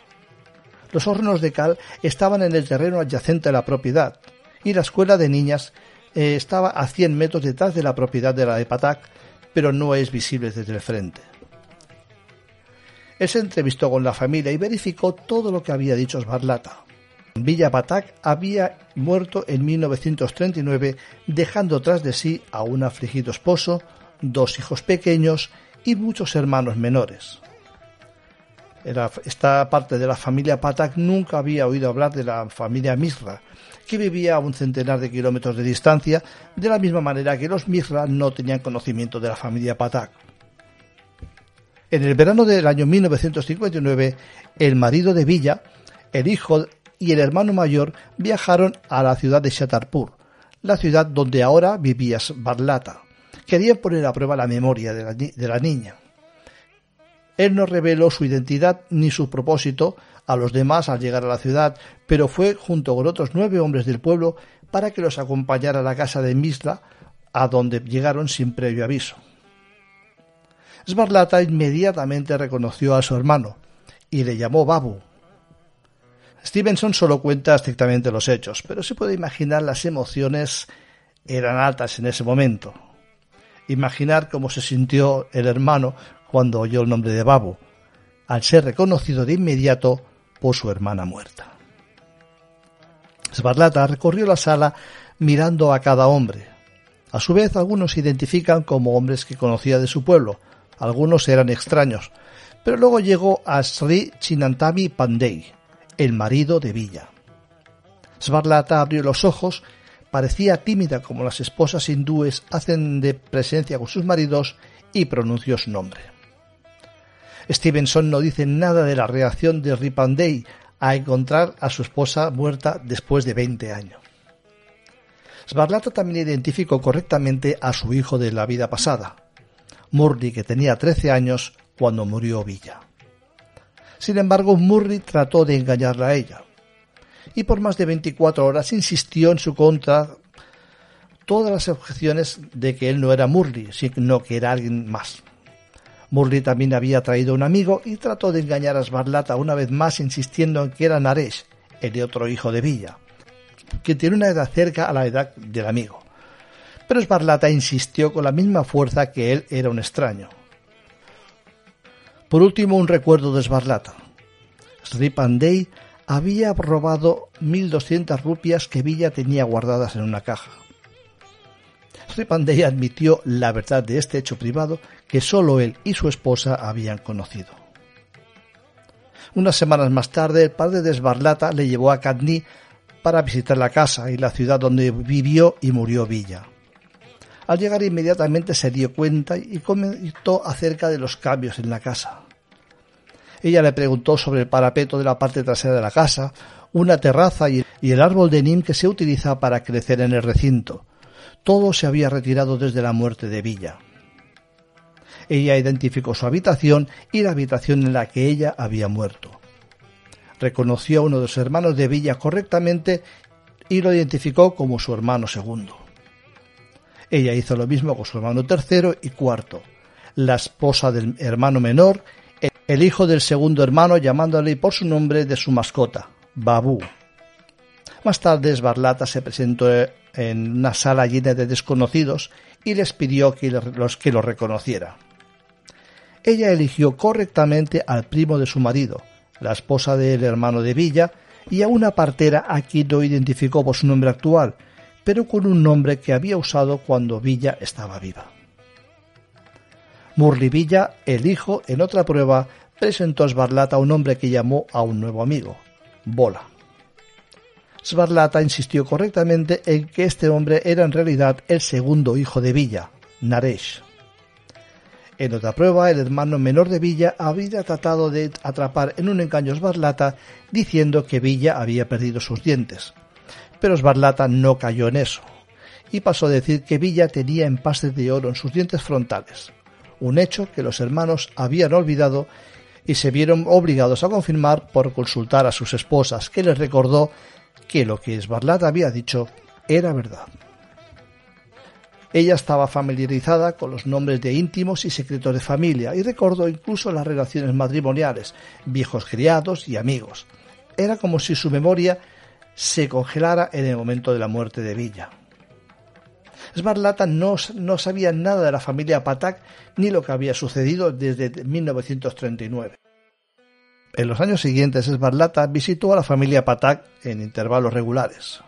Los hornos de cal estaban en el terreno adyacente a la propiedad y la escuela de niñas eh, estaba a 100 metros detrás de la propiedad de la de Patak, pero no es visible desde el frente. Él se entrevistó con la familia y verificó todo lo que había dicho Svarlata. Villa Patak había muerto en 1939 dejando tras de sí a un afligido esposo, dos hijos pequeños y muchos hermanos menores esta parte de la familia Patak nunca había oído hablar de la familia Misra, que vivía a un centenar de kilómetros de distancia, de la misma manera que los Misra no tenían conocimiento de la familia Patak. En el verano del año 1959, el marido de Villa, el hijo y el hermano mayor viajaron a la ciudad de Shatarpur, la ciudad donde ahora vivía Barlata. Querían poner a prueba la memoria de la niña. Él no reveló su identidad ni su propósito a los demás al llegar a la ciudad, pero fue junto con otros nueve hombres del pueblo para que los acompañara a la casa de Misla, a donde llegaron sin previo aviso. Svarlata inmediatamente reconoció a su hermano y le llamó Babu. Stevenson solo cuenta estrictamente los hechos, pero se puede imaginar las emociones eran altas en ese momento. Imaginar cómo se sintió el hermano cuando oyó el nombre de Babu, al ser reconocido de inmediato por su hermana muerta. Svarlata recorrió la sala mirando a cada hombre. A su vez, algunos se identifican como hombres que conocía de su pueblo, algunos eran extraños, pero luego llegó a Sri Chinantami Pandey, el marido de Villa. Svarlata abrió los ojos, parecía tímida como las esposas hindúes hacen de presencia con sus maridos y pronunció su nombre. Stevenson no dice nada de la reacción de Ripandey a encontrar a su esposa muerta después de 20 años. Svarlata también identificó correctamente a su hijo de la vida pasada, Murray, que tenía 13 años cuando murió Villa. Sin embargo, Murray trató de engañarla a ella, y por más de 24 horas insistió en su contra todas las objeciones de que él no era Murray, sino que era alguien más. Murray también había traído un amigo y trató de engañar a Svarlata una vez más insistiendo en que era Naresh, el otro hijo de Villa, que tiene una edad cerca a la edad del amigo. Pero Svarlata insistió con la misma fuerza que él era un extraño. Por último, un recuerdo de Svarlata. Sri Pandey había robado 1.200 rupias que Villa tenía guardadas en una caja. Pandey admitió la verdad de este hecho privado que solo él y su esposa habían conocido. Unas semanas más tarde, el padre de Svarlata le llevó a Kadni para visitar la casa y la ciudad donde vivió y murió Villa. Al llegar inmediatamente se dio cuenta y comentó acerca de los cambios en la casa. Ella le preguntó sobre el parapeto de la parte trasera de la casa, una terraza y el árbol de nim que se utiliza para crecer en el recinto, todo se había retirado desde la muerte de Villa. Ella identificó su habitación y la habitación en la que ella había muerto. Reconoció a uno de los hermanos de Villa correctamente y lo identificó como su hermano segundo. Ella hizo lo mismo con su hermano tercero y cuarto, la esposa del hermano menor, el hijo del segundo hermano llamándole por su nombre de su mascota, Babu. Más tarde, Svarlata se presentó en una sala llena de desconocidos y les pidió que los que lo reconociera. Ella eligió correctamente al primo de su marido, la esposa del hermano de Villa, y a una partera a quien no identificó por su nombre actual, pero con un nombre que había usado cuando Villa estaba viva. Murli Villa, el hijo, en otra prueba, presentó a Svarlata a un hombre que llamó a un nuevo amigo, Bola. Svarlata insistió correctamente en que este hombre era en realidad el segundo hijo de Villa, Naresh. En otra prueba, el hermano menor de Villa había tratado de atrapar en un engaño Svarlata diciendo que Villa había perdido sus dientes. Pero Svarlata no cayó en eso y pasó a decir que Villa tenía empastes de oro en sus dientes frontales, un hecho que los hermanos habían olvidado y se vieron obligados a confirmar por consultar a sus esposas, que les recordó que lo que Svarlata había dicho era verdad. Ella estaba familiarizada con los nombres de íntimos y secretos de familia y recordó incluso las relaciones matrimoniales, viejos criados y amigos. Era como si su memoria se congelara en el momento de la muerte de Villa. Svarlata no, no sabía nada de la familia Patak ni lo que había sucedido desde 1939. En los años siguientes, Svarlata visitó a la familia Patak en intervalos regulares.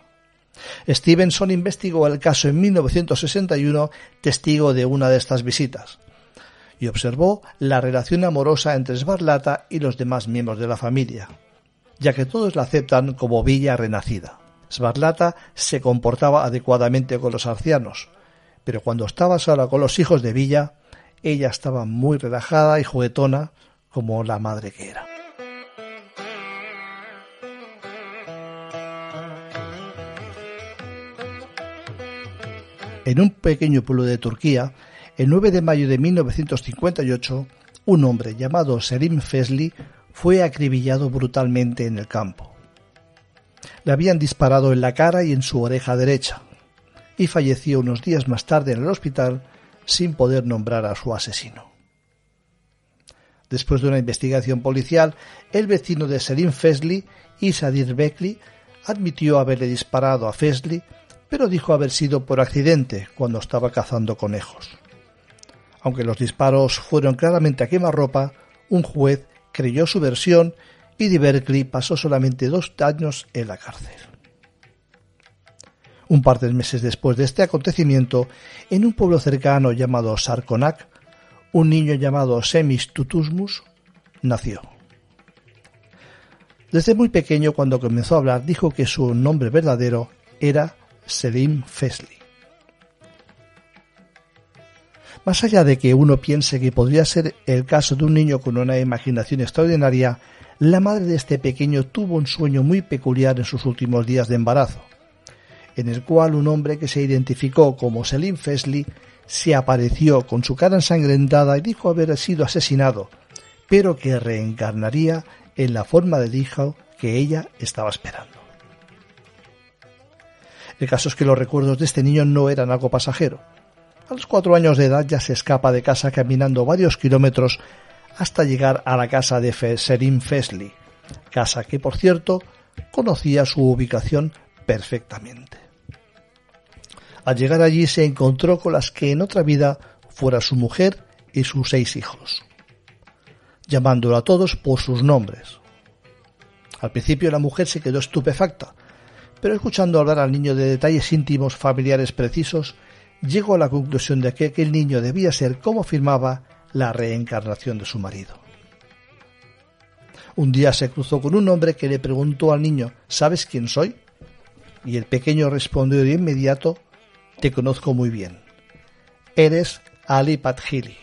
Stevenson investigó el caso en 1961, testigo de una de estas visitas, y observó la relación amorosa entre Svarlata y los demás miembros de la familia, ya que todos la aceptan como villa renacida. Svarlata se comportaba adecuadamente con los ancianos, pero cuando estaba sola con los hijos de Villa, ella estaba muy relajada y juguetona como la madre que era. En un pequeño pueblo de Turquía, el 9 de mayo de 1958, un hombre llamado Selim Fesli fue acribillado brutalmente en el campo. Le habían disparado en la cara y en su oreja derecha, y falleció unos días más tarde en el hospital sin poder nombrar a su asesino. Después de una investigación policial, el vecino de Selim Fesli, Isadir Bekli, admitió haberle disparado a Fesli pero dijo haber sido por accidente cuando estaba cazando conejos. Aunque los disparos fueron claramente a quemarropa, un juez creyó su versión y Di Berkeley pasó solamente dos años en la cárcel. Un par de meses después de este acontecimiento, en un pueblo cercano llamado Sarconac, un niño llamado Semis Tutusmus nació. Desde muy pequeño, cuando comenzó a hablar, dijo que su nombre verdadero era Selim Fesley. Más allá de que uno piense que podría ser el caso de un niño con una imaginación extraordinaria, la madre de este pequeño tuvo un sueño muy peculiar en sus últimos días de embarazo, en el cual un hombre que se identificó como Selim Fesley se apareció con su cara ensangrentada y dijo haber sido asesinado, pero que reencarnaría en la forma de hijo que ella estaba esperando. El caso es que los recuerdos de este niño no eran algo pasajero. A los cuatro años de edad ya se escapa de casa caminando varios kilómetros hasta llegar a la casa de Serim Fesley, casa que por cierto conocía su ubicación perfectamente. Al llegar allí se encontró con las que en otra vida fuera su mujer y sus seis hijos, llamándolo a todos por sus nombres. Al principio la mujer se quedó estupefacta, pero escuchando hablar al niño de detalles íntimos familiares precisos, llegó a la conclusión de que aquel niño debía ser, como afirmaba, la reencarnación de su marido. Un día se cruzó con un hombre que le preguntó al niño ¿Sabes quién soy? Y el pequeño respondió de inmediato Te conozco muy bien. Eres Ali Pathili.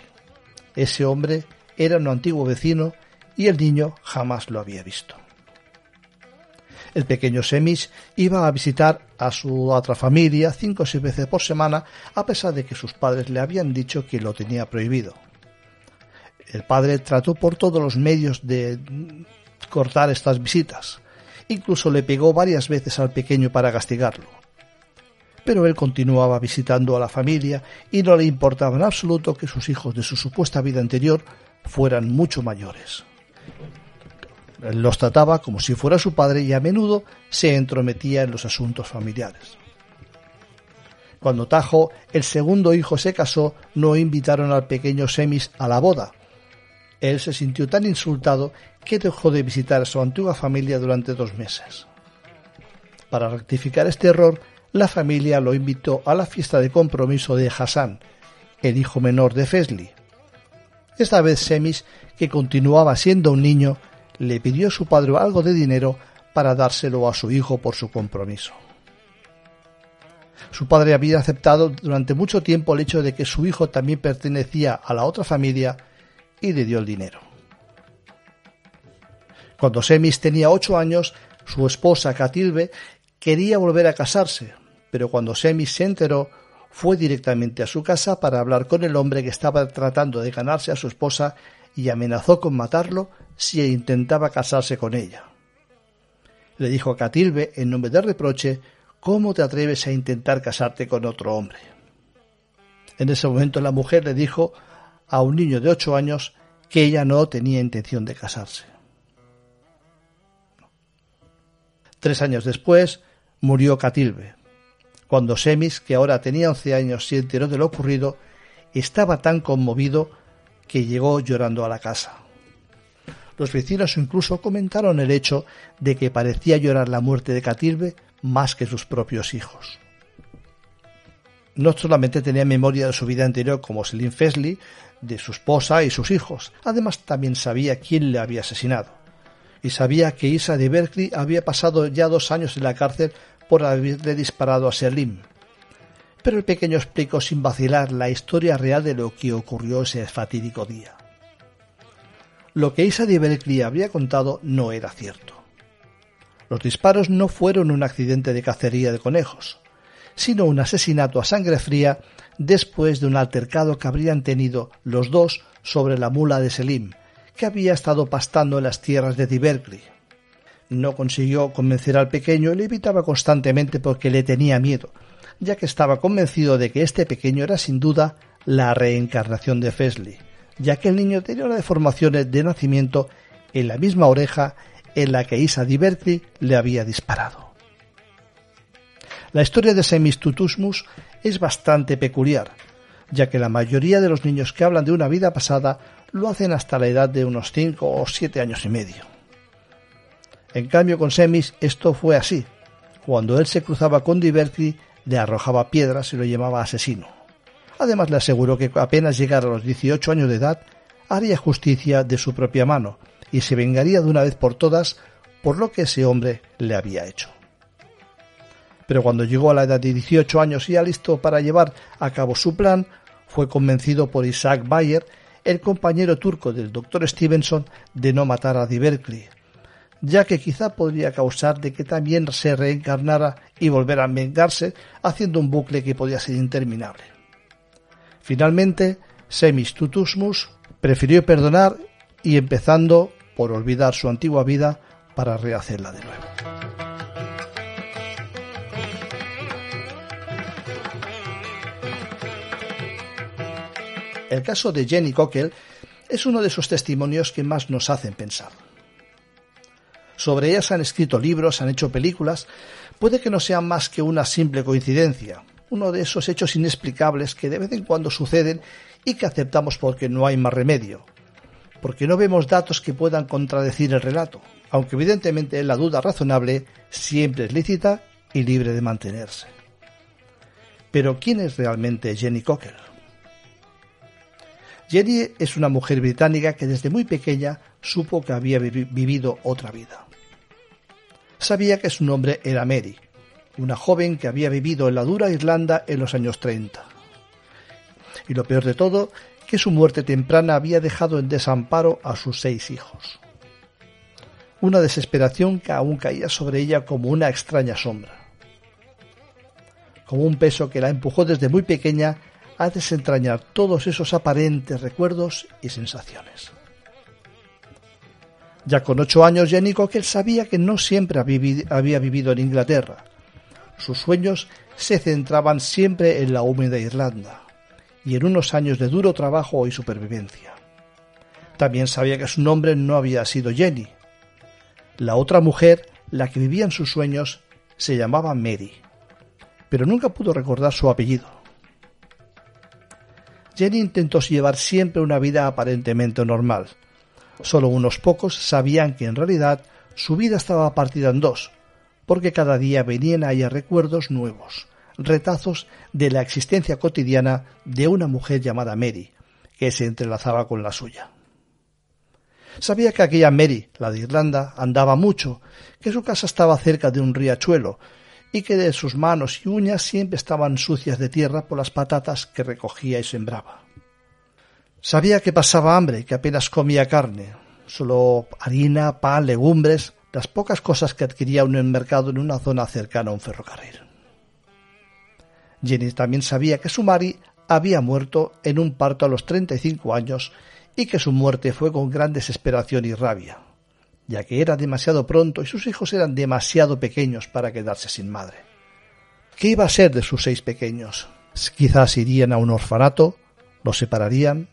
Ese hombre era un antiguo vecino y el niño jamás lo había visto. El pequeño Semis iba a visitar a su otra familia cinco o seis veces por semana, a pesar de que sus padres le habían dicho que lo tenía prohibido. El padre trató por todos los medios de cortar estas visitas. Incluso le pegó varias veces al pequeño para castigarlo. Pero él continuaba visitando a la familia y no le importaba en absoluto que sus hijos de su supuesta vida anterior fueran mucho mayores los trataba como si fuera su padre y a menudo se entrometía en los asuntos familiares. Cuando Tajo, el segundo hijo, se casó, no invitaron al pequeño Semis a la boda. Él se sintió tan insultado que dejó de visitar a su antigua familia durante dos meses. Para rectificar este error, la familia lo invitó a la fiesta de compromiso de Hassan, el hijo menor de Fesli. Esta vez Semis, que continuaba siendo un niño, le pidió a su padre algo de dinero para dárselo a su hijo por su compromiso. Su padre había aceptado durante mucho tiempo el hecho de que su hijo también pertenecía a la otra familia y le dio el dinero. Cuando Semis tenía ocho años, su esposa Catilbe quería volver a casarse, pero cuando Semis se enteró, fue directamente a su casa para hablar con el hombre que estaba tratando de ganarse a su esposa y amenazó con matarlo si intentaba casarse con ella. Le dijo a Catilbe, en nombre de reproche, ¿cómo te atreves a intentar casarte con otro hombre? En ese momento la mujer le dijo a un niño de ocho años que ella no tenía intención de casarse. Tres años después murió Catilbe, cuando Semis, que ahora tenía once años, se enteró de lo ocurrido, estaba tan conmovido que llegó llorando a la casa. Los vecinos incluso comentaron el hecho de que parecía llorar la muerte de Catilbe más que sus propios hijos. No solamente tenía memoria de su vida anterior como Selim Fesley, de su esposa y sus hijos, además también sabía quién le había asesinado. Y sabía que Isa de Berkeley había pasado ya dos años en la cárcel por haberle disparado a Selim. Pero el pequeño explicó sin vacilar la historia real de lo que ocurrió ese fatídico día. Lo que Isa habría contado no era cierto. Los disparos no fueron un accidente de cacería de conejos, sino un asesinato a sangre fría después de un altercado que habrían tenido los dos sobre la mula de Selim, que había estado pastando en las tierras de Berkeley. No consiguió convencer al pequeño y le evitaba constantemente porque le tenía miedo, ya que estaba convencido de que este pequeño era sin duda la reencarnación de Fesley, ya que el niño tenía una deformación de nacimiento en la misma oreja en la que Isa Berkeley le había disparado. La historia de Semistutusmus es bastante peculiar, ya que la mayoría de los niños que hablan de una vida pasada lo hacen hasta la edad de unos 5 o 7 años y medio. En cambio con Semis esto fue así. Cuando él se cruzaba con Diverti le arrojaba piedras y lo llamaba asesino. Además le aseguró que apenas llegara a los 18 años de edad haría justicia de su propia mano y se vengaría de una vez por todas por lo que ese hombre le había hecho. Pero cuando llegó a la edad de 18 años y ya listo para llevar a cabo su plan, fue convencido por Isaac Bayer, el compañero turco del Dr. Stevenson, de no matar a Diverkli, ya que quizá podría causar de que también se reencarnara y volviera a vengarse, haciendo un bucle que podía ser interminable. Finalmente, Semis Tutusmus prefirió perdonar y empezando por olvidar su antigua vida para rehacerla de nuevo. El caso de Jenny Cockle es uno de esos testimonios que más nos hacen pensar. Sobre ellas han escrito libros, han hecho películas, puede que no sean más que una simple coincidencia, uno de esos hechos inexplicables que de vez en cuando suceden y que aceptamos porque no hay más remedio, porque no vemos datos que puedan contradecir el relato, aunque evidentemente la duda razonable siempre es lícita y libre de mantenerse. Pero ¿quién es realmente Jenny Cocker? Jenny es una mujer británica que desde muy pequeña supo que había vivido otra vida. Sabía que su nombre era Mary, una joven que había vivido en la dura Irlanda en los años 30. Y lo peor de todo, que su muerte temprana había dejado en desamparo a sus seis hijos. Una desesperación que aún caía sobre ella como una extraña sombra. Como un peso que la empujó desde muy pequeña a desentrañar todos esos aparentes recuerdos y sensaciones. Ya con ocho años Jenny Cocker sabía que no siempre había vivido en Inglaterra. Sus sueños se centraban siempre en la húmeda Irlanda y en unos años de duro trabajo y supervivencia. También sabía que su nombre no había sido Jenny. La otra mujer, la que vivía en sus sueños, se llamaba Mary, pero nunca pudo recordar su apellido. Jenny intentó llevar siempre una vida aparentemente normal. Solo unos pocos sabían que en realidad su vida estaba partida en dos, porque cada día venían a ella recuerdos nuevos, retazos de la existencia cotidiana de una mujer llamada Mary, que se entrelazaba con la suya. Sabía que aquella Mary, la de Irlanda, andaba mucho, que su casa estaba cerca de un riachuelo, y que de sus manos y uñas siempre estaban sucias de tierra por las patatas que recogía y sembraba. Sabía que pasaba hambre, que apenas comía carne, solo harina, pan, legumbres, las pocas cosas que adquiría uno en el mercado en una zona cercana a un ferrocarril. Jenny también sabía que su Mari había muerto en un parto a los 35 años y que su muerte fue con gran desesperación y rabia, ya que era demasiado pronto y sus hijos eran demasiado pequeños para quedarse sin madre. ¿Qué iba a ser de sus seis pequeños? Quizás irían a un orfanato, los separarían.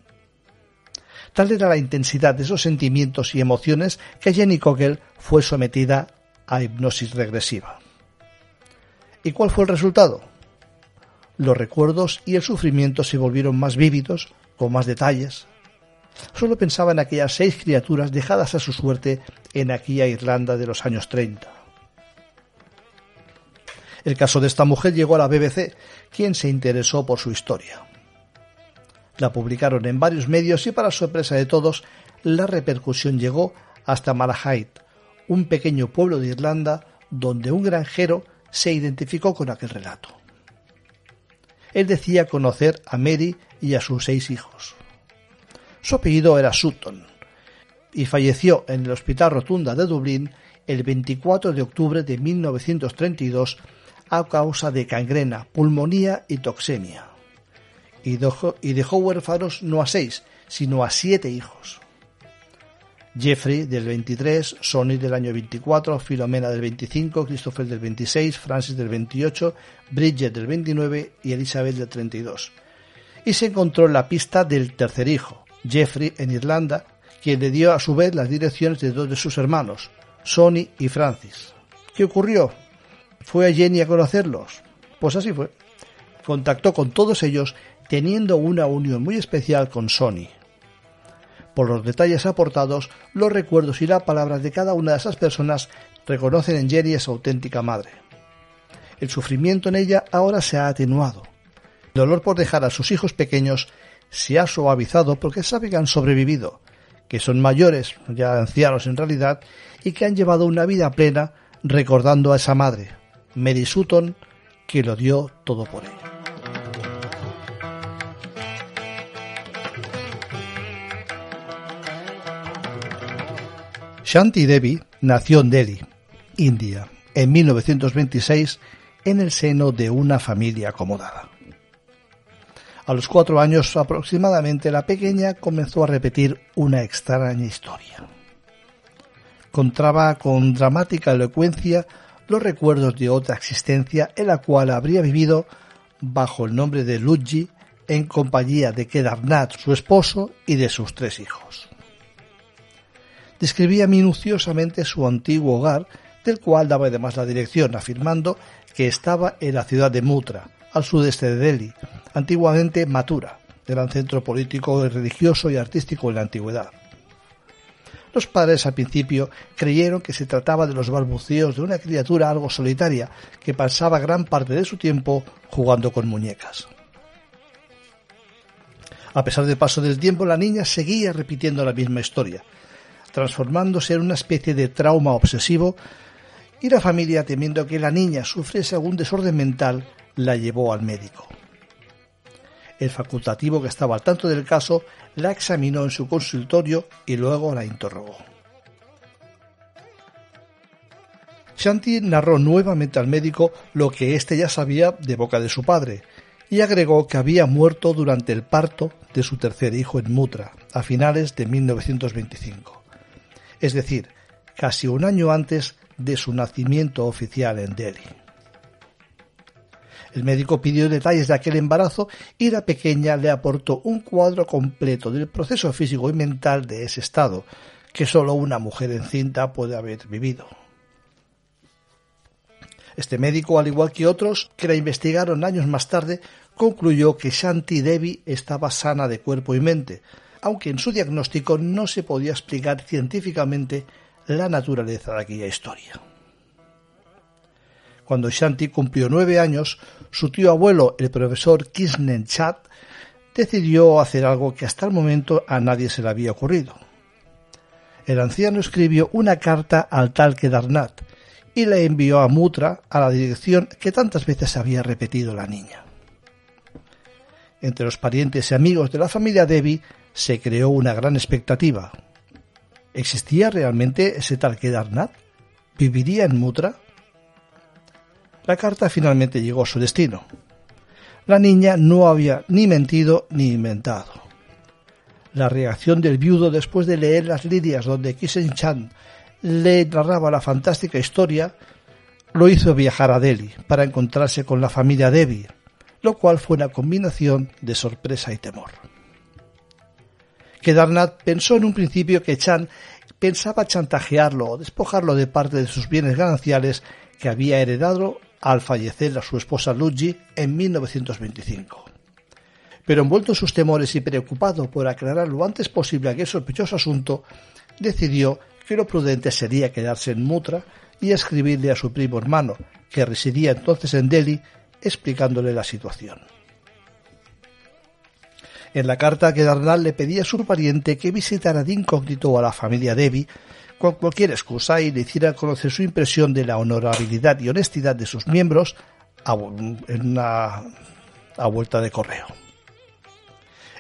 Tal era la intensidad de esos sentimientos y emociones que Jenny Kogel fue sometida a hipnosis regresiva. ¿Y cuál fue el resultado? Los recuerdos y el sufrimiento se volvieron más vívidos, con más detalles. Solo pensaba en aquellas seis criaturas dejadas a su suerte en aquella Irlanda de los años 30. El caso de esta mujer llegó a la BBC, quien se interesó por su historia. La publicaron en varios medios y para sorpresa de todos, la repercusión llegó hasta Malahide, un pequeño pueblo de Irlanda donde un granjero se identificó con aquel relato. Él decía conocer a Mary y a sus seis hijos. Su apellido era Sutton y falleció en el Hospital Rotunda de Dublín el 24 de octubre de 1932 a causa de gangrena, pulmonía y toxemia. Y dejó, y dejó huérfanos no a seis, sino a siete hijos. Jeffrey del 23, Sonny del año 24, Filomena del 25, Christopher del 26, Francis del 28, Bridget del 29 y Elizabeth del 32. Y se encontró la pista del tercer hijo, Jeffrey, en Irlanda, quien le dio a su vez las direcciones de dos de sus hermanos, Sonny y Francis. ¿Qué ocurrió? ¿Fue a Jenny a conocerlos? Pues así fue. Contactó con todos ellos teniendo una unión muy especial con Sonny Por los detalles aportados, los recuerdos y las palabras de cada una de esas personas reconocen en Jenny a su auténtica madre. El sufrimiento en ella ahora se ha atenuado. El dolor por dejar a sus hijos pequeños se ha suavizado porque sabe que han sobrevivido, que son mayores, ya ancianos en realidad, y que han llevado una vida plena recordando a esa madre, Mary Sutton, que lo dio todo por ella. Shanti Devi nació en Delhi, India, en 1926 en el seno de una familia acomodada. A los cuatro años aproximadamente la pequeña comenzó a repetir una extraña historia. Contaba con dramática elocuencia los recuerdos de otra existencia en la cual habría vivido bajo el nombre de Luigi en compañía de Kedarnath, su esposo, y de sus tres hijos. Describía minuciosamente su antiguo hogar, del cual daba además la dirección, afirmando que estaba en la ciudad de Mutra, al sudeste de Delhi, antiguamente Mathura, gran centro político, religioso y artístico en la antigüedad. Los padres al principio creyeron que se trataba de los balbuceos de una criatura algo solitaria que pasaba gran parte de su tiempo jugando con muñecas. A pesar del paso del tiempo, la niña seguía repitiendo la misma historia, transformándose en una especie de trauma obsesivo y la familia, temiendo que la niña sufriese algún desorden mental, la llevó al médico. El facultativo que estaba al tanto del caso la examinó en su consultorio y luego la interrogó. Shanti narró nuevamente al médico lo que éste ya sabía de boca de su padre, y agregó que había muerto durante el parto de su tercer hijo en Mutra, a finales de 1925, es decir, casi un año antes de su nacimiento oficial en Delhi. El médico pidió detalles de aquel embarazo y la pequeña le aportó un cuadro completo del proceso físico y mental de ese estado, que sólo una mujer encinta puede haber vivido. Este médico, al igual que otros que la investigaron años más tarde, concluyó que Shanti Devi estaba sana de cuerpo y mente, aunque en su diagnóstico no se podía explicar científicamente la naturaleza de aquella historia. Cuando Shanti cumplió nueve años, su tío abuelo, el profesor Kisnen Chat, decidió hacer algo que hasta el momento a nadie se le había ocurrido. El anciano escribió una carta al tal Kedarnath y la envió a Mutra a la dirección que tantas veces había repetido la niña. Entre los parientes y amigos de la familia Devi se creó una gran expectativa. ¿Existía realmente ese tal Kedarnath? ¿Viviría en Mutra? La carta finalmente llegó a su destino. La niña no había ni mentido ni inventado. La reacción del viudo después de leer las líneas donde Kisen Chan le narraba la fantástica historia lo hizo viajar a Delhi para encontrarse con la familia Devi, lo cual fue una combinación de sorpresa y temor. Kedarnath pensó en un principio que Chan pensaba chantajearlo o despojarlo de parte de sus bienes gananciales que había heredado al fallecer a su esposa Luigi en 1925. Pero envuelto en sus temores y preocupado por aclarar lo antes posible aquel sospechoso asunto, decidió que lo prudente sería quedarse en Mutra y escribirle a su primo hermano, que residía entonces en Delhi, explicándole la situación. En la carta que le pedía a su pariente que visitara de incógnito a la familia Devi con cualquier excusa y le hiciera conocer su impresión de la honorabilidad y honestidad de sus miembros en una a vuelta de correo.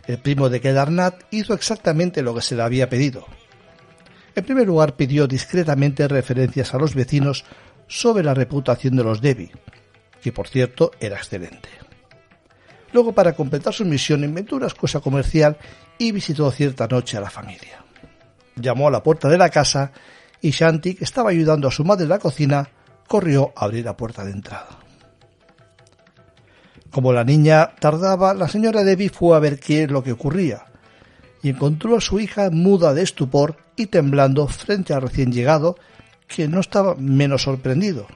El primo de Kedarnath hizo exactamente lo que se le había pedido. En primer lugar, pidió discretamente referencias a los vecinos sobre la reputación de los Devi, que por cierto era excelente. Luego, para completar su misión, inventó una excusa comercial y visitó cierta noche a la familia. Llamó a la puerta de la casa y Shanti, que estaba ayudando a su madre en la cocina, corrió a abrir la puerta de entrada. Como la niña tardaba, la señora Debbie fue a ver qué es lo que ocurría y encontró a su hija muda de estupor y temblando frente al recién llegado, que no estaba menos sorprendido,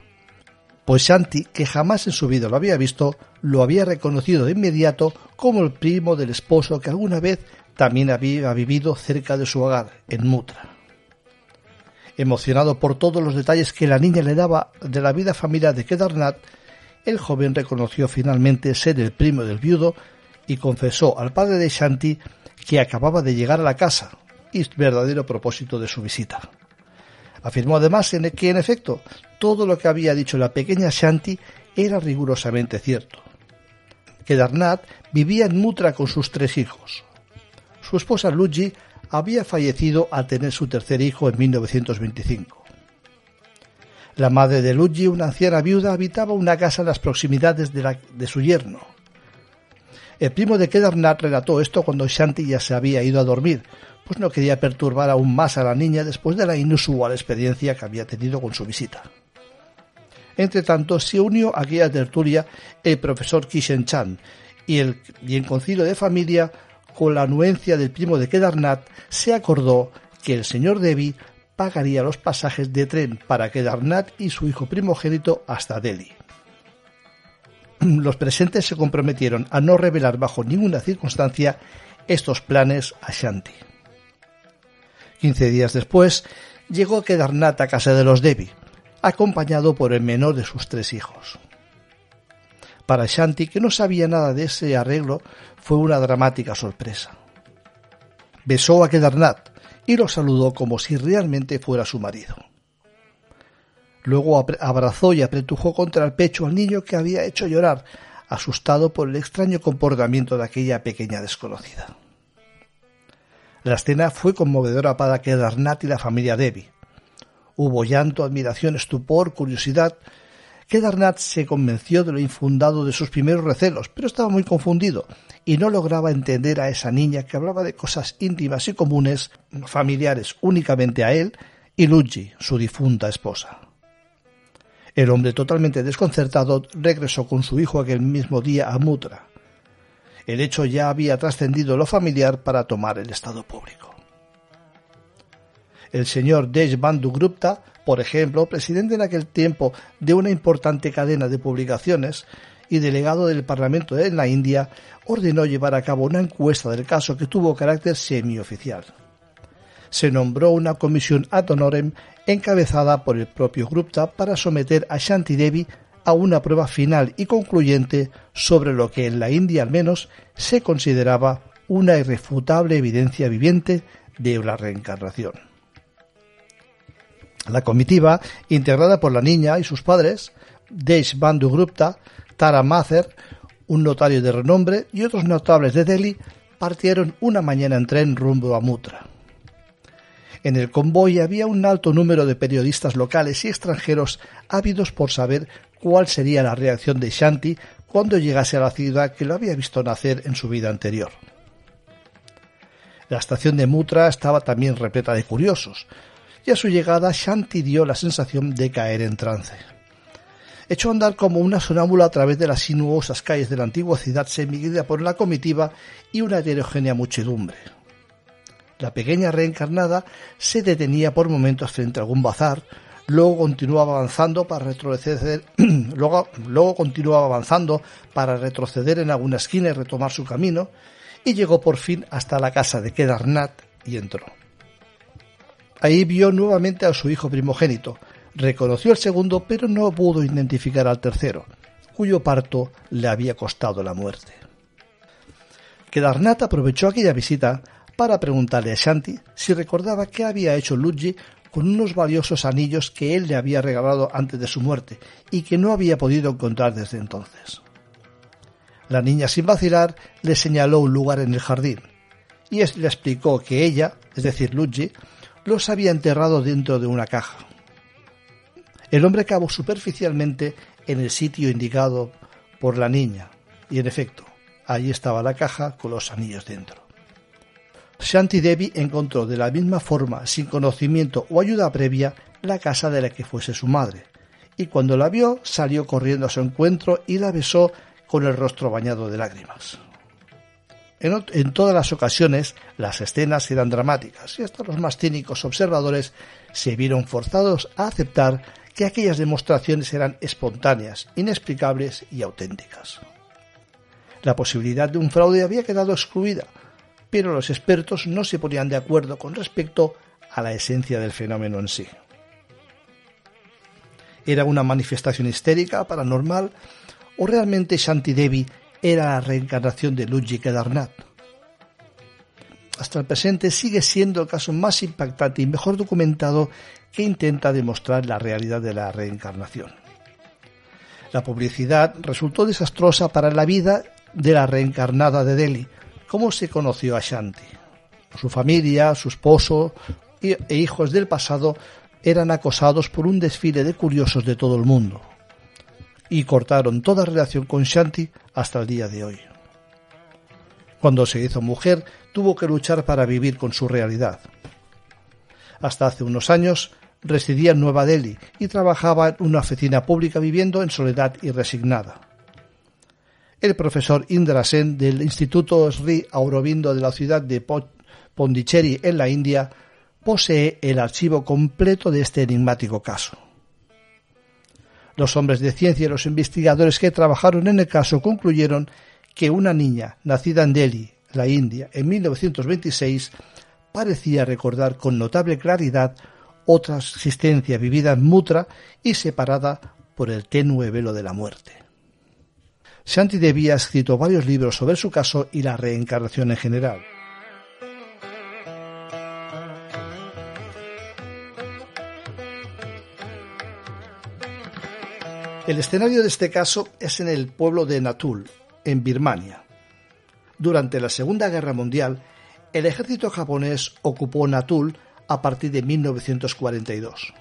pues Shanti, que jamás en su vida lo había visto, lo había reconocido de inmediato como el primo del esposo que alguna vez también había vivido cerca de su hogar, en Mutra. Emocionado por todos los detalles que la niña le daba de la vida familiar de Kedarnath, el joven reconoció finalmente ser el primo del viudo y confesó al padre de Shanti que acababa de llegar a la casa y verdadero propósito de su visita. Afirmó además que en efecto todo lo que había dicho la pequeña Shanti era rigurosamente cierto. Kedarnath vivía en Mutra con sus tres hijos. Su esposa Luigi había fallecido al tener su tercer hijo en 1925. La madre de Luigi, una anciana viuda, habitaba una casa en las proximidades de, de su yerno. El primo de Kedarnath relató esto cuando Shanti ya se había ido a dormir, pues no quería perturbar aún más a la niña después de la inusual experiencia que había tenido con su visita. Entre tanto, se unió a aquella tertulia el profesor Kishen Chan y, el, y en concilio de familia con la anuencia del primo de Kedarnath, se acordó que el señor Devi pagaría los pasajes de tren para Kedarnath y su hijo primogénito hasta Delhi. Los presentes se comprometieron a no revelar bajo ninguna circunstancia estos planes a Shanti. Quince días después, llegó Kedarnath a casa de los Devi, acompañado por el menor de sus tres hijos. Para Shanti, que no sabía nada de ese arreglo, fue una dramática sorpresa. Besó a Kedarnath y lo saludó como si realmente fuera su marido. Luego abrazó y apretujó contra el pecho al niño que había hecho llorar, asustado por el extraño comportamiento de aquella pequeña desconocida. La escena fue conmovedora para Kedarnath y la familia Devi. Hubo llanto, admiración, estupor, curiosidad, Kedarnath se convenció de lo infundado de sus primeros recelos, pero estaba muy confundido y no lograba entender a esa niña que hablaba de cosas íntimas y comunes, familiares únicamente a él y Luigi, su difunta esposa. El hombre totalmente desconcertado regresó con su hijo aquel mismo día a Mutra. El hecho ya había trascendido lo familiar para tomar el estado público. El señor Deshbandhu Gupta por ejemplo, presidente en aquel tiempo de una importante cadena de publicaciones y delegado del Parlamento de la India, ordenó llevar a cabo una encuesta del caso que tuvo carácter semioficial. Se nombró una comisión ad honorem encabezada por el propio Gupta para someter a Shanti Devi a una prueba final y concluyente sobre lo que en la India al menos se consideraba una irrefutable evidencia viviente de la reencarnación. La comitiva, integrada por la niña y sus padres, Desh Bandhu Gupta, Tara Mather, un notario de renombre y otros notables de Delhi, partieron una mañana en tren rumbo a Mutra. En el convoy había un alto número de periodistas locales y extranjeros ávidos por saber cuál sería la reacción de Shanti cuando llegase a la ciudad que lo había visto nacer en su vida anterior. La estación de Mutra estaba también repleta de curiosos, y a su llegada Shanti dio la sensación de caer en trance. Echó a andar como una sonámbula a través de las sinuosas calles de la antigua ciudad semiguida por la comitiva y una heterogénea muchedumbre. La pequeña reencarnada se detenía por momentos frente a algún bazar, luego continuaba avanzando para retroceder, luego, continuaba avanzando para retroceder en alguna esquina y retomar su camino, y llegó por fin hasta la casa de Kedarnath y entró. Ahí vio nuevamente a su hijo primogénito. Reconoció el segundo, pero no pudo identificar al tercero, cuyo parto le había costado la muerte. Kedarnath aprovechó aquella visita para preguntarle a Shanti si recordaba qué había hecho Luigi con unos valiosos anillos que él le había regalado antes de su muerte y que no había podido encontrar desde entonces. La niña, sin vacilar, le señaló un lugar en el jardín y le explicó que ella, es decir, Luigi, los había enterrado dentro de una caja. El hombre cavó superficialmente en el sitio indicado por la niña, y en efecto, allí estaba la caja con los anillos dentro. Shanti Devi encontró de la misma forma, sin conocimiento o ayuda previa, la casa de la que fuese su madre, y cuando la vio salió corriendo a su encuentro y la besó con el rostro bañado de lágrimas. En, todas las ocasiones las escenas eran dramáticas y hasta los más cínicos observadores se vieron forzados a aceptar que aquellas demostraciones eran espontáneas, inexplicables y auténticas. La posibilidad de un fraude había quedado excluida, pero los expertos no se ponían de acuerdo con respecto a la esencia del fenómeno en sí. ¿Era una manifestación histérica, paranormal, o realmente Shanti Devi era la reencarnación de Luigi Kedarnath? Hasta el presente sigue siendo el caso más impactante y mejor documentado que intenta demostrar la realidad de la reencarnación. La publicidad resultó desastrosa para la vida de la reencarnada de Delhi, como se conoció a Shanti. Su familia, su esposo e hijos del pasado eran acosados por un desfile de curiosos de todo el mundo y cortaron toda relación con Shanti hasta el día de hoy. Cuando se hizo mujer, tuvo que luchar para vivir con su realidad. Hasta hace unos años residía en Nueva Delhi y trabajaba en una oficina pública viviendo en soledad y resignada. El profesor Indra Sen del Instituto Sri Aurobindo de la ciudad de Pondicherry en la India posee el archivo completo de este enigmático caso. Los hombres de ciencia y los investigadores que trabajaron en el caso concluyeron que una niña nacida en Delhi, la India, en 1926, parecía recordar con notable claridad otra existencia vivida en Mutra y separada por el tenue velo de la muerte. Shanti Devi ha escrito varios libros sobre su caso y la reencarnación en general. El escenario de este caso es en el pueblo de Natul, en Birmania. Durante la Segunda Guerra Mundial, el ejército japonés ocupó Natul a partir de 1942.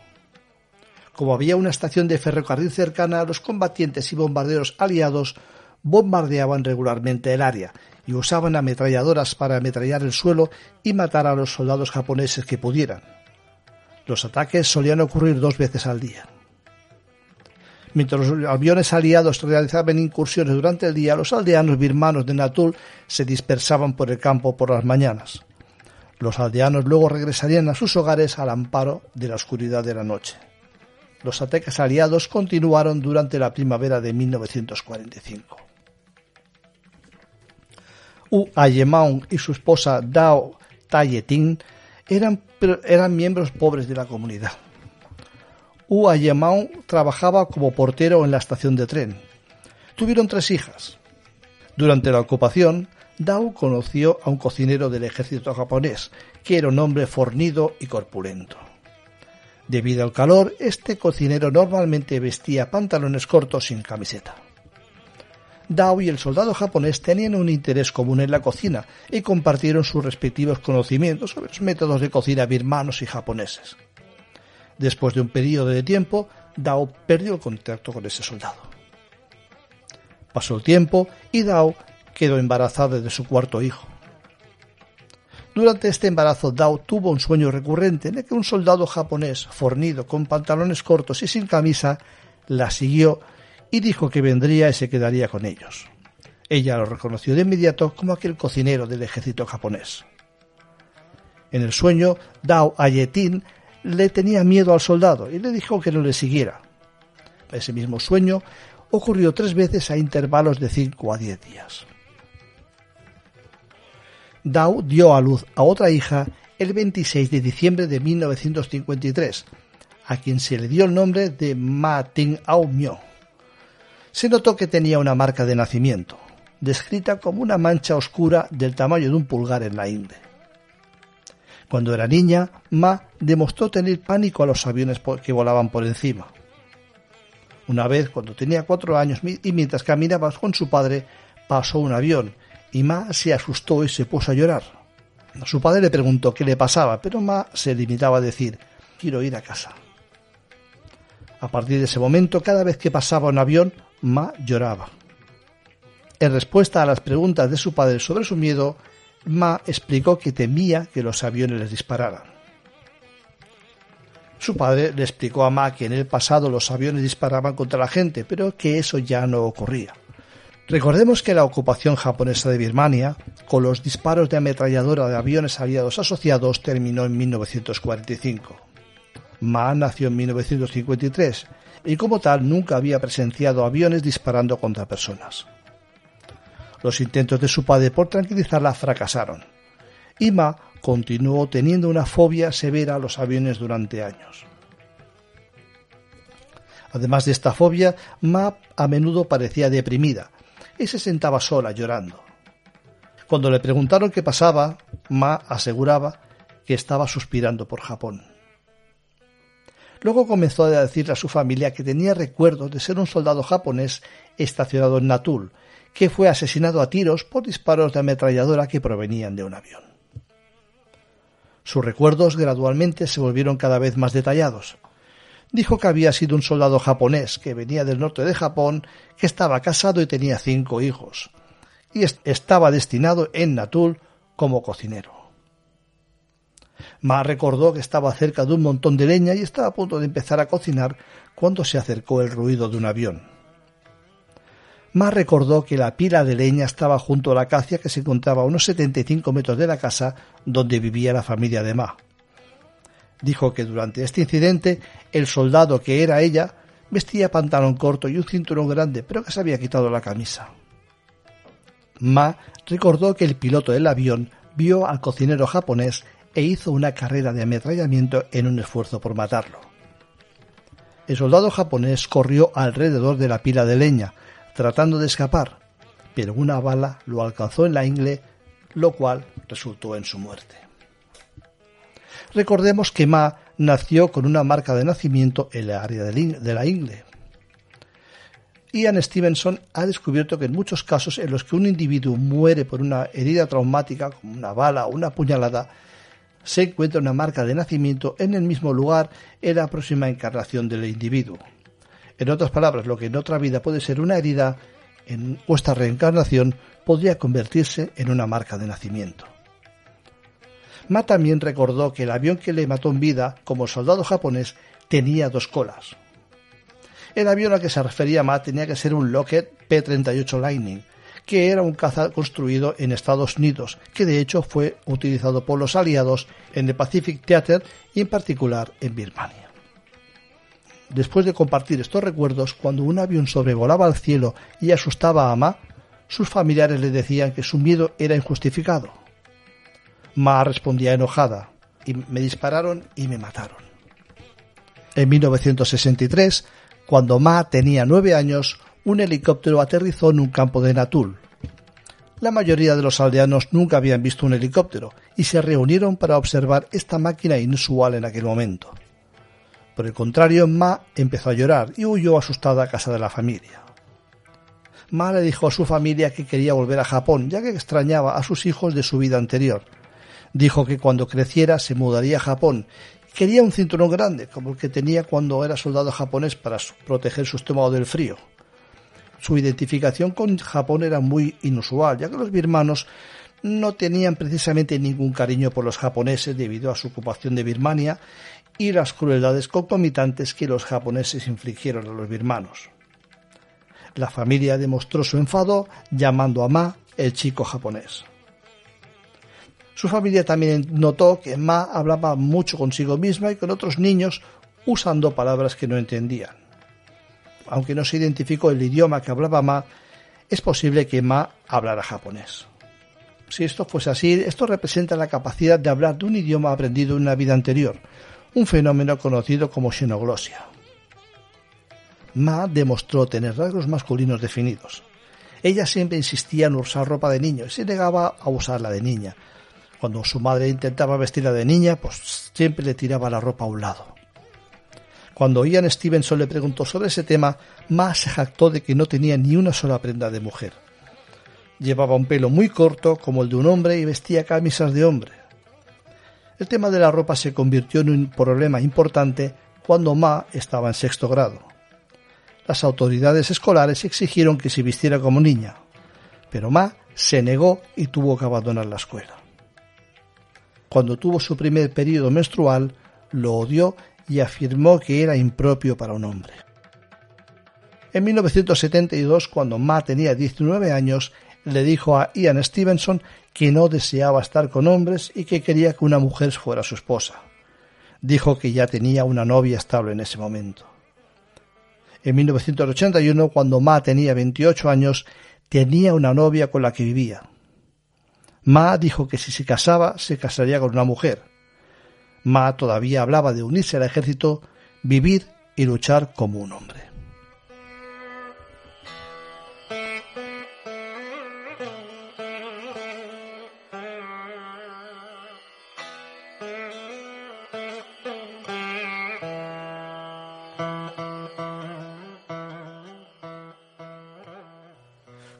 Como había una estación de ferrocarril cercana, los combatientes y bombarderos aliados bombardeaban regularmente el área y usaban ametralladoras para ametrallar el suelo y matar a los soldados japoneses que pudieran. Los ataques solían ocurrir dos veces al día. Mientras los aviones aliados realizaban incursiones durante el día, los aldeanos birmanos de Natul se dispersaban por el campo por las mañanas. Los aldeanos luego regresarían a sus hogares al amparo de la oscuridad de la noche. Los ataques aliados continuaron durante la primavera de 1945. U Ayemaung y su esposa Dao Tayetin eran, eran miembros pobres de la comunidad. U trabajaba como portero en la estación de tren. Tuvieron tres hijas. Durante la ocupación, Dao conoció a un cocinero del ejército japonés, que era un hombre fornido y corpulento. Debido al calor, este cocinero normalmente vestía pantalones cortos sin camiseta. Dao y el soldado japonés tenían un interés común en la cocina y compartieron sus respectivos conocimientos sobre los métodos de cocina birmanos y japoneses. Después de un periodo de tiempo, Dao perdió el contacto con ese soldado. Pasó el tiempo y Dao quedó embarazada de su cuarto hijo. Durante este embarazo, Dao tuvo un sueño recurrente en el que un soldado japonés, fornido, con pantalones cortos y sin camisa, la siguió y dijo que vendría y se quedaría con ellos. Ella lo reconoció de inmediato como aquel cocinero del ejército japonés. En el sueño, Dao Ayetin le tenía miedo al soldado y le dijo que no le siguiera. Ese mismo sueño ocurrió tres veces a intervalos de cinco a diez días. Dao dio a luz a otra hija el 26 de diciembre de 1953, a quien se le dio el nombre de Ma Ting Ao. Se notó que tenía una marca de nacimiento, descrita como una mancha oscura del tamaño de un pulgar en la Inde. Cuando era niña, Ma demostró tener pánico a los aviones que volaban por encima. Una vez, cuando tenía cuatro años y mientras caminaba con su padre, pasó un avión y Ma se asustó y se puso a llorar. Su padre le preguntó qué le pasaba, pero Ma se limitaba a decir, quiero ir a casa. A partir de ese momento, cada vez que pasaba un avión, Ma lloraba. En respuesta a las preguntas de su padre sobre su miedo, Ma explicó que temía que los aviones les dispararan. Su padre le explicó a Ma que en el pasado los aviones disparaban contra la gente, pero que eso ya no ocurría. Recordemos que la ocupación japonesa de Birmania, con los disparos de ametralladora de aviones aliados asociados, terminó en 1945. Ma nació en 1953 y como tal nunca había presenciado aviones disparando contra personas. Los intentos de su padre por tranquilizarla fracasaron. y Ma continuó teniendo una fobia severa a los aviones durante años. Además de esta fobia, Ma a menudo parecía deprimida y se sentaba sola llorando. Cuando le preguntaron qué pasaba, Ma aseguraba que estaba suspirando por Japón. Luego comenzó a decirle a su familia que tenía recuerdos de ser un soldado japonés estacionado en Natul, que fue asesinado a tiros por disparos de ametralladora que provenían de un avión. Sus recuerdos gradualmente se volvieron cada vez más detallados. Dijo que había sido un soldado japonés que venía del norte de Japón, que estaba casado y tenía cinco hijos, y estaba destinado en Natul como cocinero. Ma recordó que estaba cerca de un montón de leña y estaba a punto de empezar a cocinar cuando se acercó el ruido de un avión. Ma recordó que la pila de leña estaba junto a la acacia que se encontraba a unos 75 metros de la casa donde vivía la familia de Ma. Dijo que durante este incidente el soldado que era ella vestía pantalón corto y un cinturón grande, pero que se había quitado la camisa. Ma recordó que el piloto del avión vio al cocinero japonés e hizo una carrera de ametrallamiento en un esfuerzo por matarlo. El soldado japonés corrió alrededor de la pila de leña, tratando de escapar, pero una bala lo alcanzó en la ingle, lo cual resultó en su muerte. Recordemos que Ma nació con una marca de nacimiento en la área de la ingle. Ian Stevenson ha descubierto que en muchos casos en los que un individuo muere por una herida traumática, como una bala o una puñalada, se encuentra una marca de nacimiento en el mismo lugar en la próxima encarnación del individuo. En otras palabras, lo que en otra vida puede ser una herida, en vuestra reencarnación podría convertirse en una marca de nacimiento. Ma también recordó que el avión que le mató en vida como soldado japonés tenía dos colas. El avión al que se refería Ma tenía que ser un Lockheed P-38 Lightning, que era un caza construido en Estados Unidos, que de hecho fue utilizado por los aliados en el Pacific Theater y en particular en Birmania. Después de compartir estos recuerdos, cuando un avión sobrevolaba el cielo y asustaba a Ma, sus familiares le decían que su miedo era injustificado. Ma respondía enojada, y me dispararon y me mataron. En 1963, cuando Ma tenía nueve años, un helicóptero aterrizó en un campo de Natul. La mayoría de los aldeanos nunca habían visto un helicóptero y se reunieron para observar esta máquina inusual en aquel momento. Por el contrario, Ma empezó a llorar y huyó asustada a casa de la familia. Ma le dijo a su familia que quería volver a Japón, ya que extrañaba a sus hijos de su vida anterior. Dijo que cuando creciera se mudaría a Japón. Quería un cinturón grande, como el que tenía cuando era soldado japonés para proteger su estómago del frío. Su identificación con Japón era muy inusual, ya que los birmanos no tenían precisamente ningún cariño por los japoneses debido a su ocupación de Birmania y las crueldades concomitantes que los japoneses infligieron a los birmanos. La familia demostró su enfado llamando a Ma el chico japonés. Su familia también notó que Ma hablaba mucho consigo misma y con otros niños usando palabras que no entendían aunque no se identificó el idioma que hablaba Ma, es posible que Ma hablara japonés. Si esto fuese así, esto representa la capacidad de hablar de un idioma aprendido en una vida anterior, un fenómeno conocido como xenoglosia. Ma demostró tener rasgos masculinos definidos. Ella siempre insistía en usar ropa de niño y se negaba a usarla de niña. Cuando su madre intentaba vestirla de niña, pues siempre le tiraba la ropa a un lado. Cuando Ian Stevenson le preguntó sobre ese tema, Ma se jactó de que no tenía ni una sola prenda de mujer. Llevaba un pelo muy corto como el de un hombre y vestía camisas de hombre. El tema de la ropa se convirtió en un problema importante cuando Ma estaba en sexto grado. Las autoridades escolares exigieron que se vistiera como niña, pero Ma se negó y tuvo que abandonar la escuela. Cuando tuvo su primer periodo menstrual, lo odió y afirmó que era impropio para un hombre. En 1972, cuando Ma tenía 19 años, le dijo a Ian Stevenson que no deseaba estar con hombres y que quería que una mujer fuera su esposa. Dijo que ya tenía una novia estable en ese momento. En 1981, cuando Ma tenía 28 años, tenía una novia con la que vivía. Ma dijo que si se casaba, se casaría con una mujer. Ma todavía hablaba de unirse al ejército, vivir y luchar como un hombre.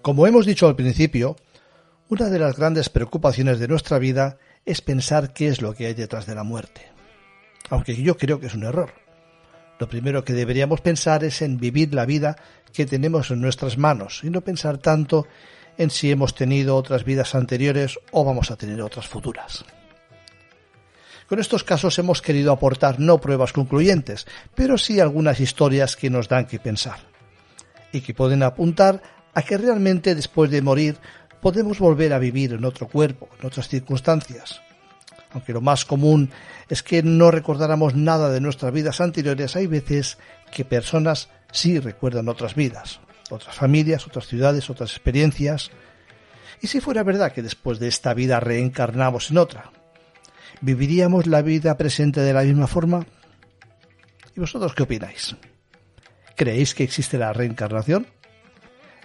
Como hemos dicho al principio, una de las grandes preocupaciones de nuestra vida es pensar qué es lo que hay detrás de la muerte. Aunque yo creo que es un error. Lo primero que deberíamos pensar es en vivir la vida que tenemos en nuestras manos y no pensar tanto en si hemos tenido otras vidas anteriores o vamos a tener otras futuras. Con estos casos hemos querido aportar no pruebas concluyentes, pero sí algunas historias que nos dan que pensar y que pueden apuntar a que realmente después de morir podemos volver a vivir en otro cuerpo, en otras circunstancias. Aunque lo más común es que no recordáramos nada de nuestras vidas anteriores, hay veces que personas sí recuerdan otras vidas, otras familias, otras ciudades, otras experiencias. ¿Y si fuera verdad que después de esta vida reencarnamos en otra? ¿Viviríamos la vida presente de la misma forma? ¿Y vosotros qué opináis? ¿Creéis que existe la reencarnación?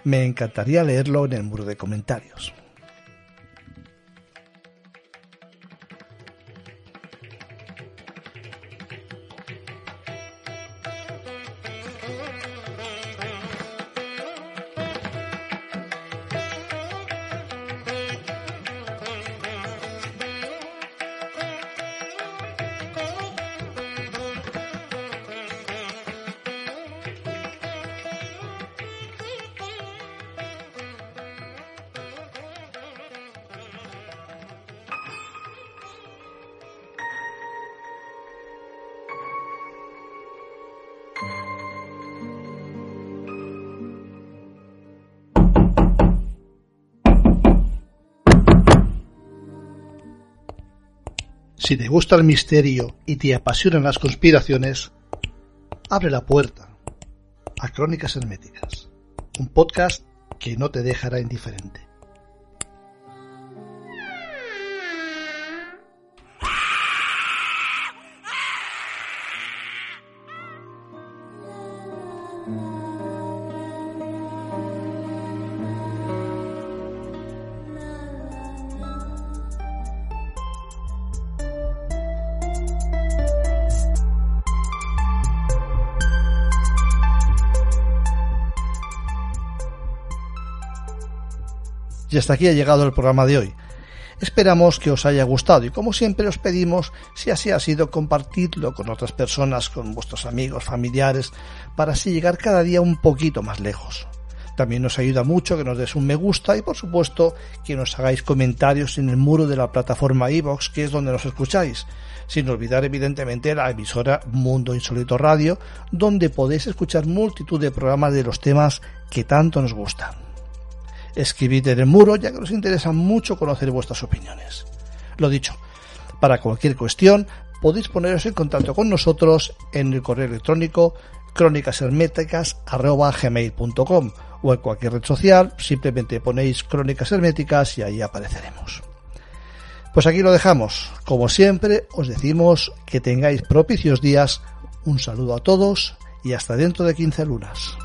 Me encantaría leerlo en el muro de comentarios. Si te gusta el misterio y te apasionan las conspiraciones, abre la puerta a Crónicas Herméticas, un podcast que no te dejará indiferente. Y hasta aquí ha llegado el programa de hoy. Esperamos que os haya gustado y como siempre os pedimos, si así ha sido, compartidlo con otras personas, con vuestros amigos, familiares, para así llegar cada día un poquito más lejos. También nos ayuda mucho que nos des un me gusta y por supuesto que nos hagáis comentarios en el muro de la plataforma iVox, que es donde nos escucháis, sin olvidar evidentemente la emisora Mundo Insólito Radio, donde podéis escuchar multitud de programas de los temas que tanto nos gustan escribid en el muro, ya que nos interesa mucho conocer vuestras opiniones. Lo dicho, para cualquier cuestión podéis poneros en contacto con nosotros en el correo electrónico crónicasherméticas.gmail.com o en cualquier red social, simplemente ponéis crónicas herméticas y ahí apareceremos. Pues aquí lo dejamos. Como siempre, os decimos que tengáis propicios días. Un saludo a todos y hasta dentro de 15 lunas.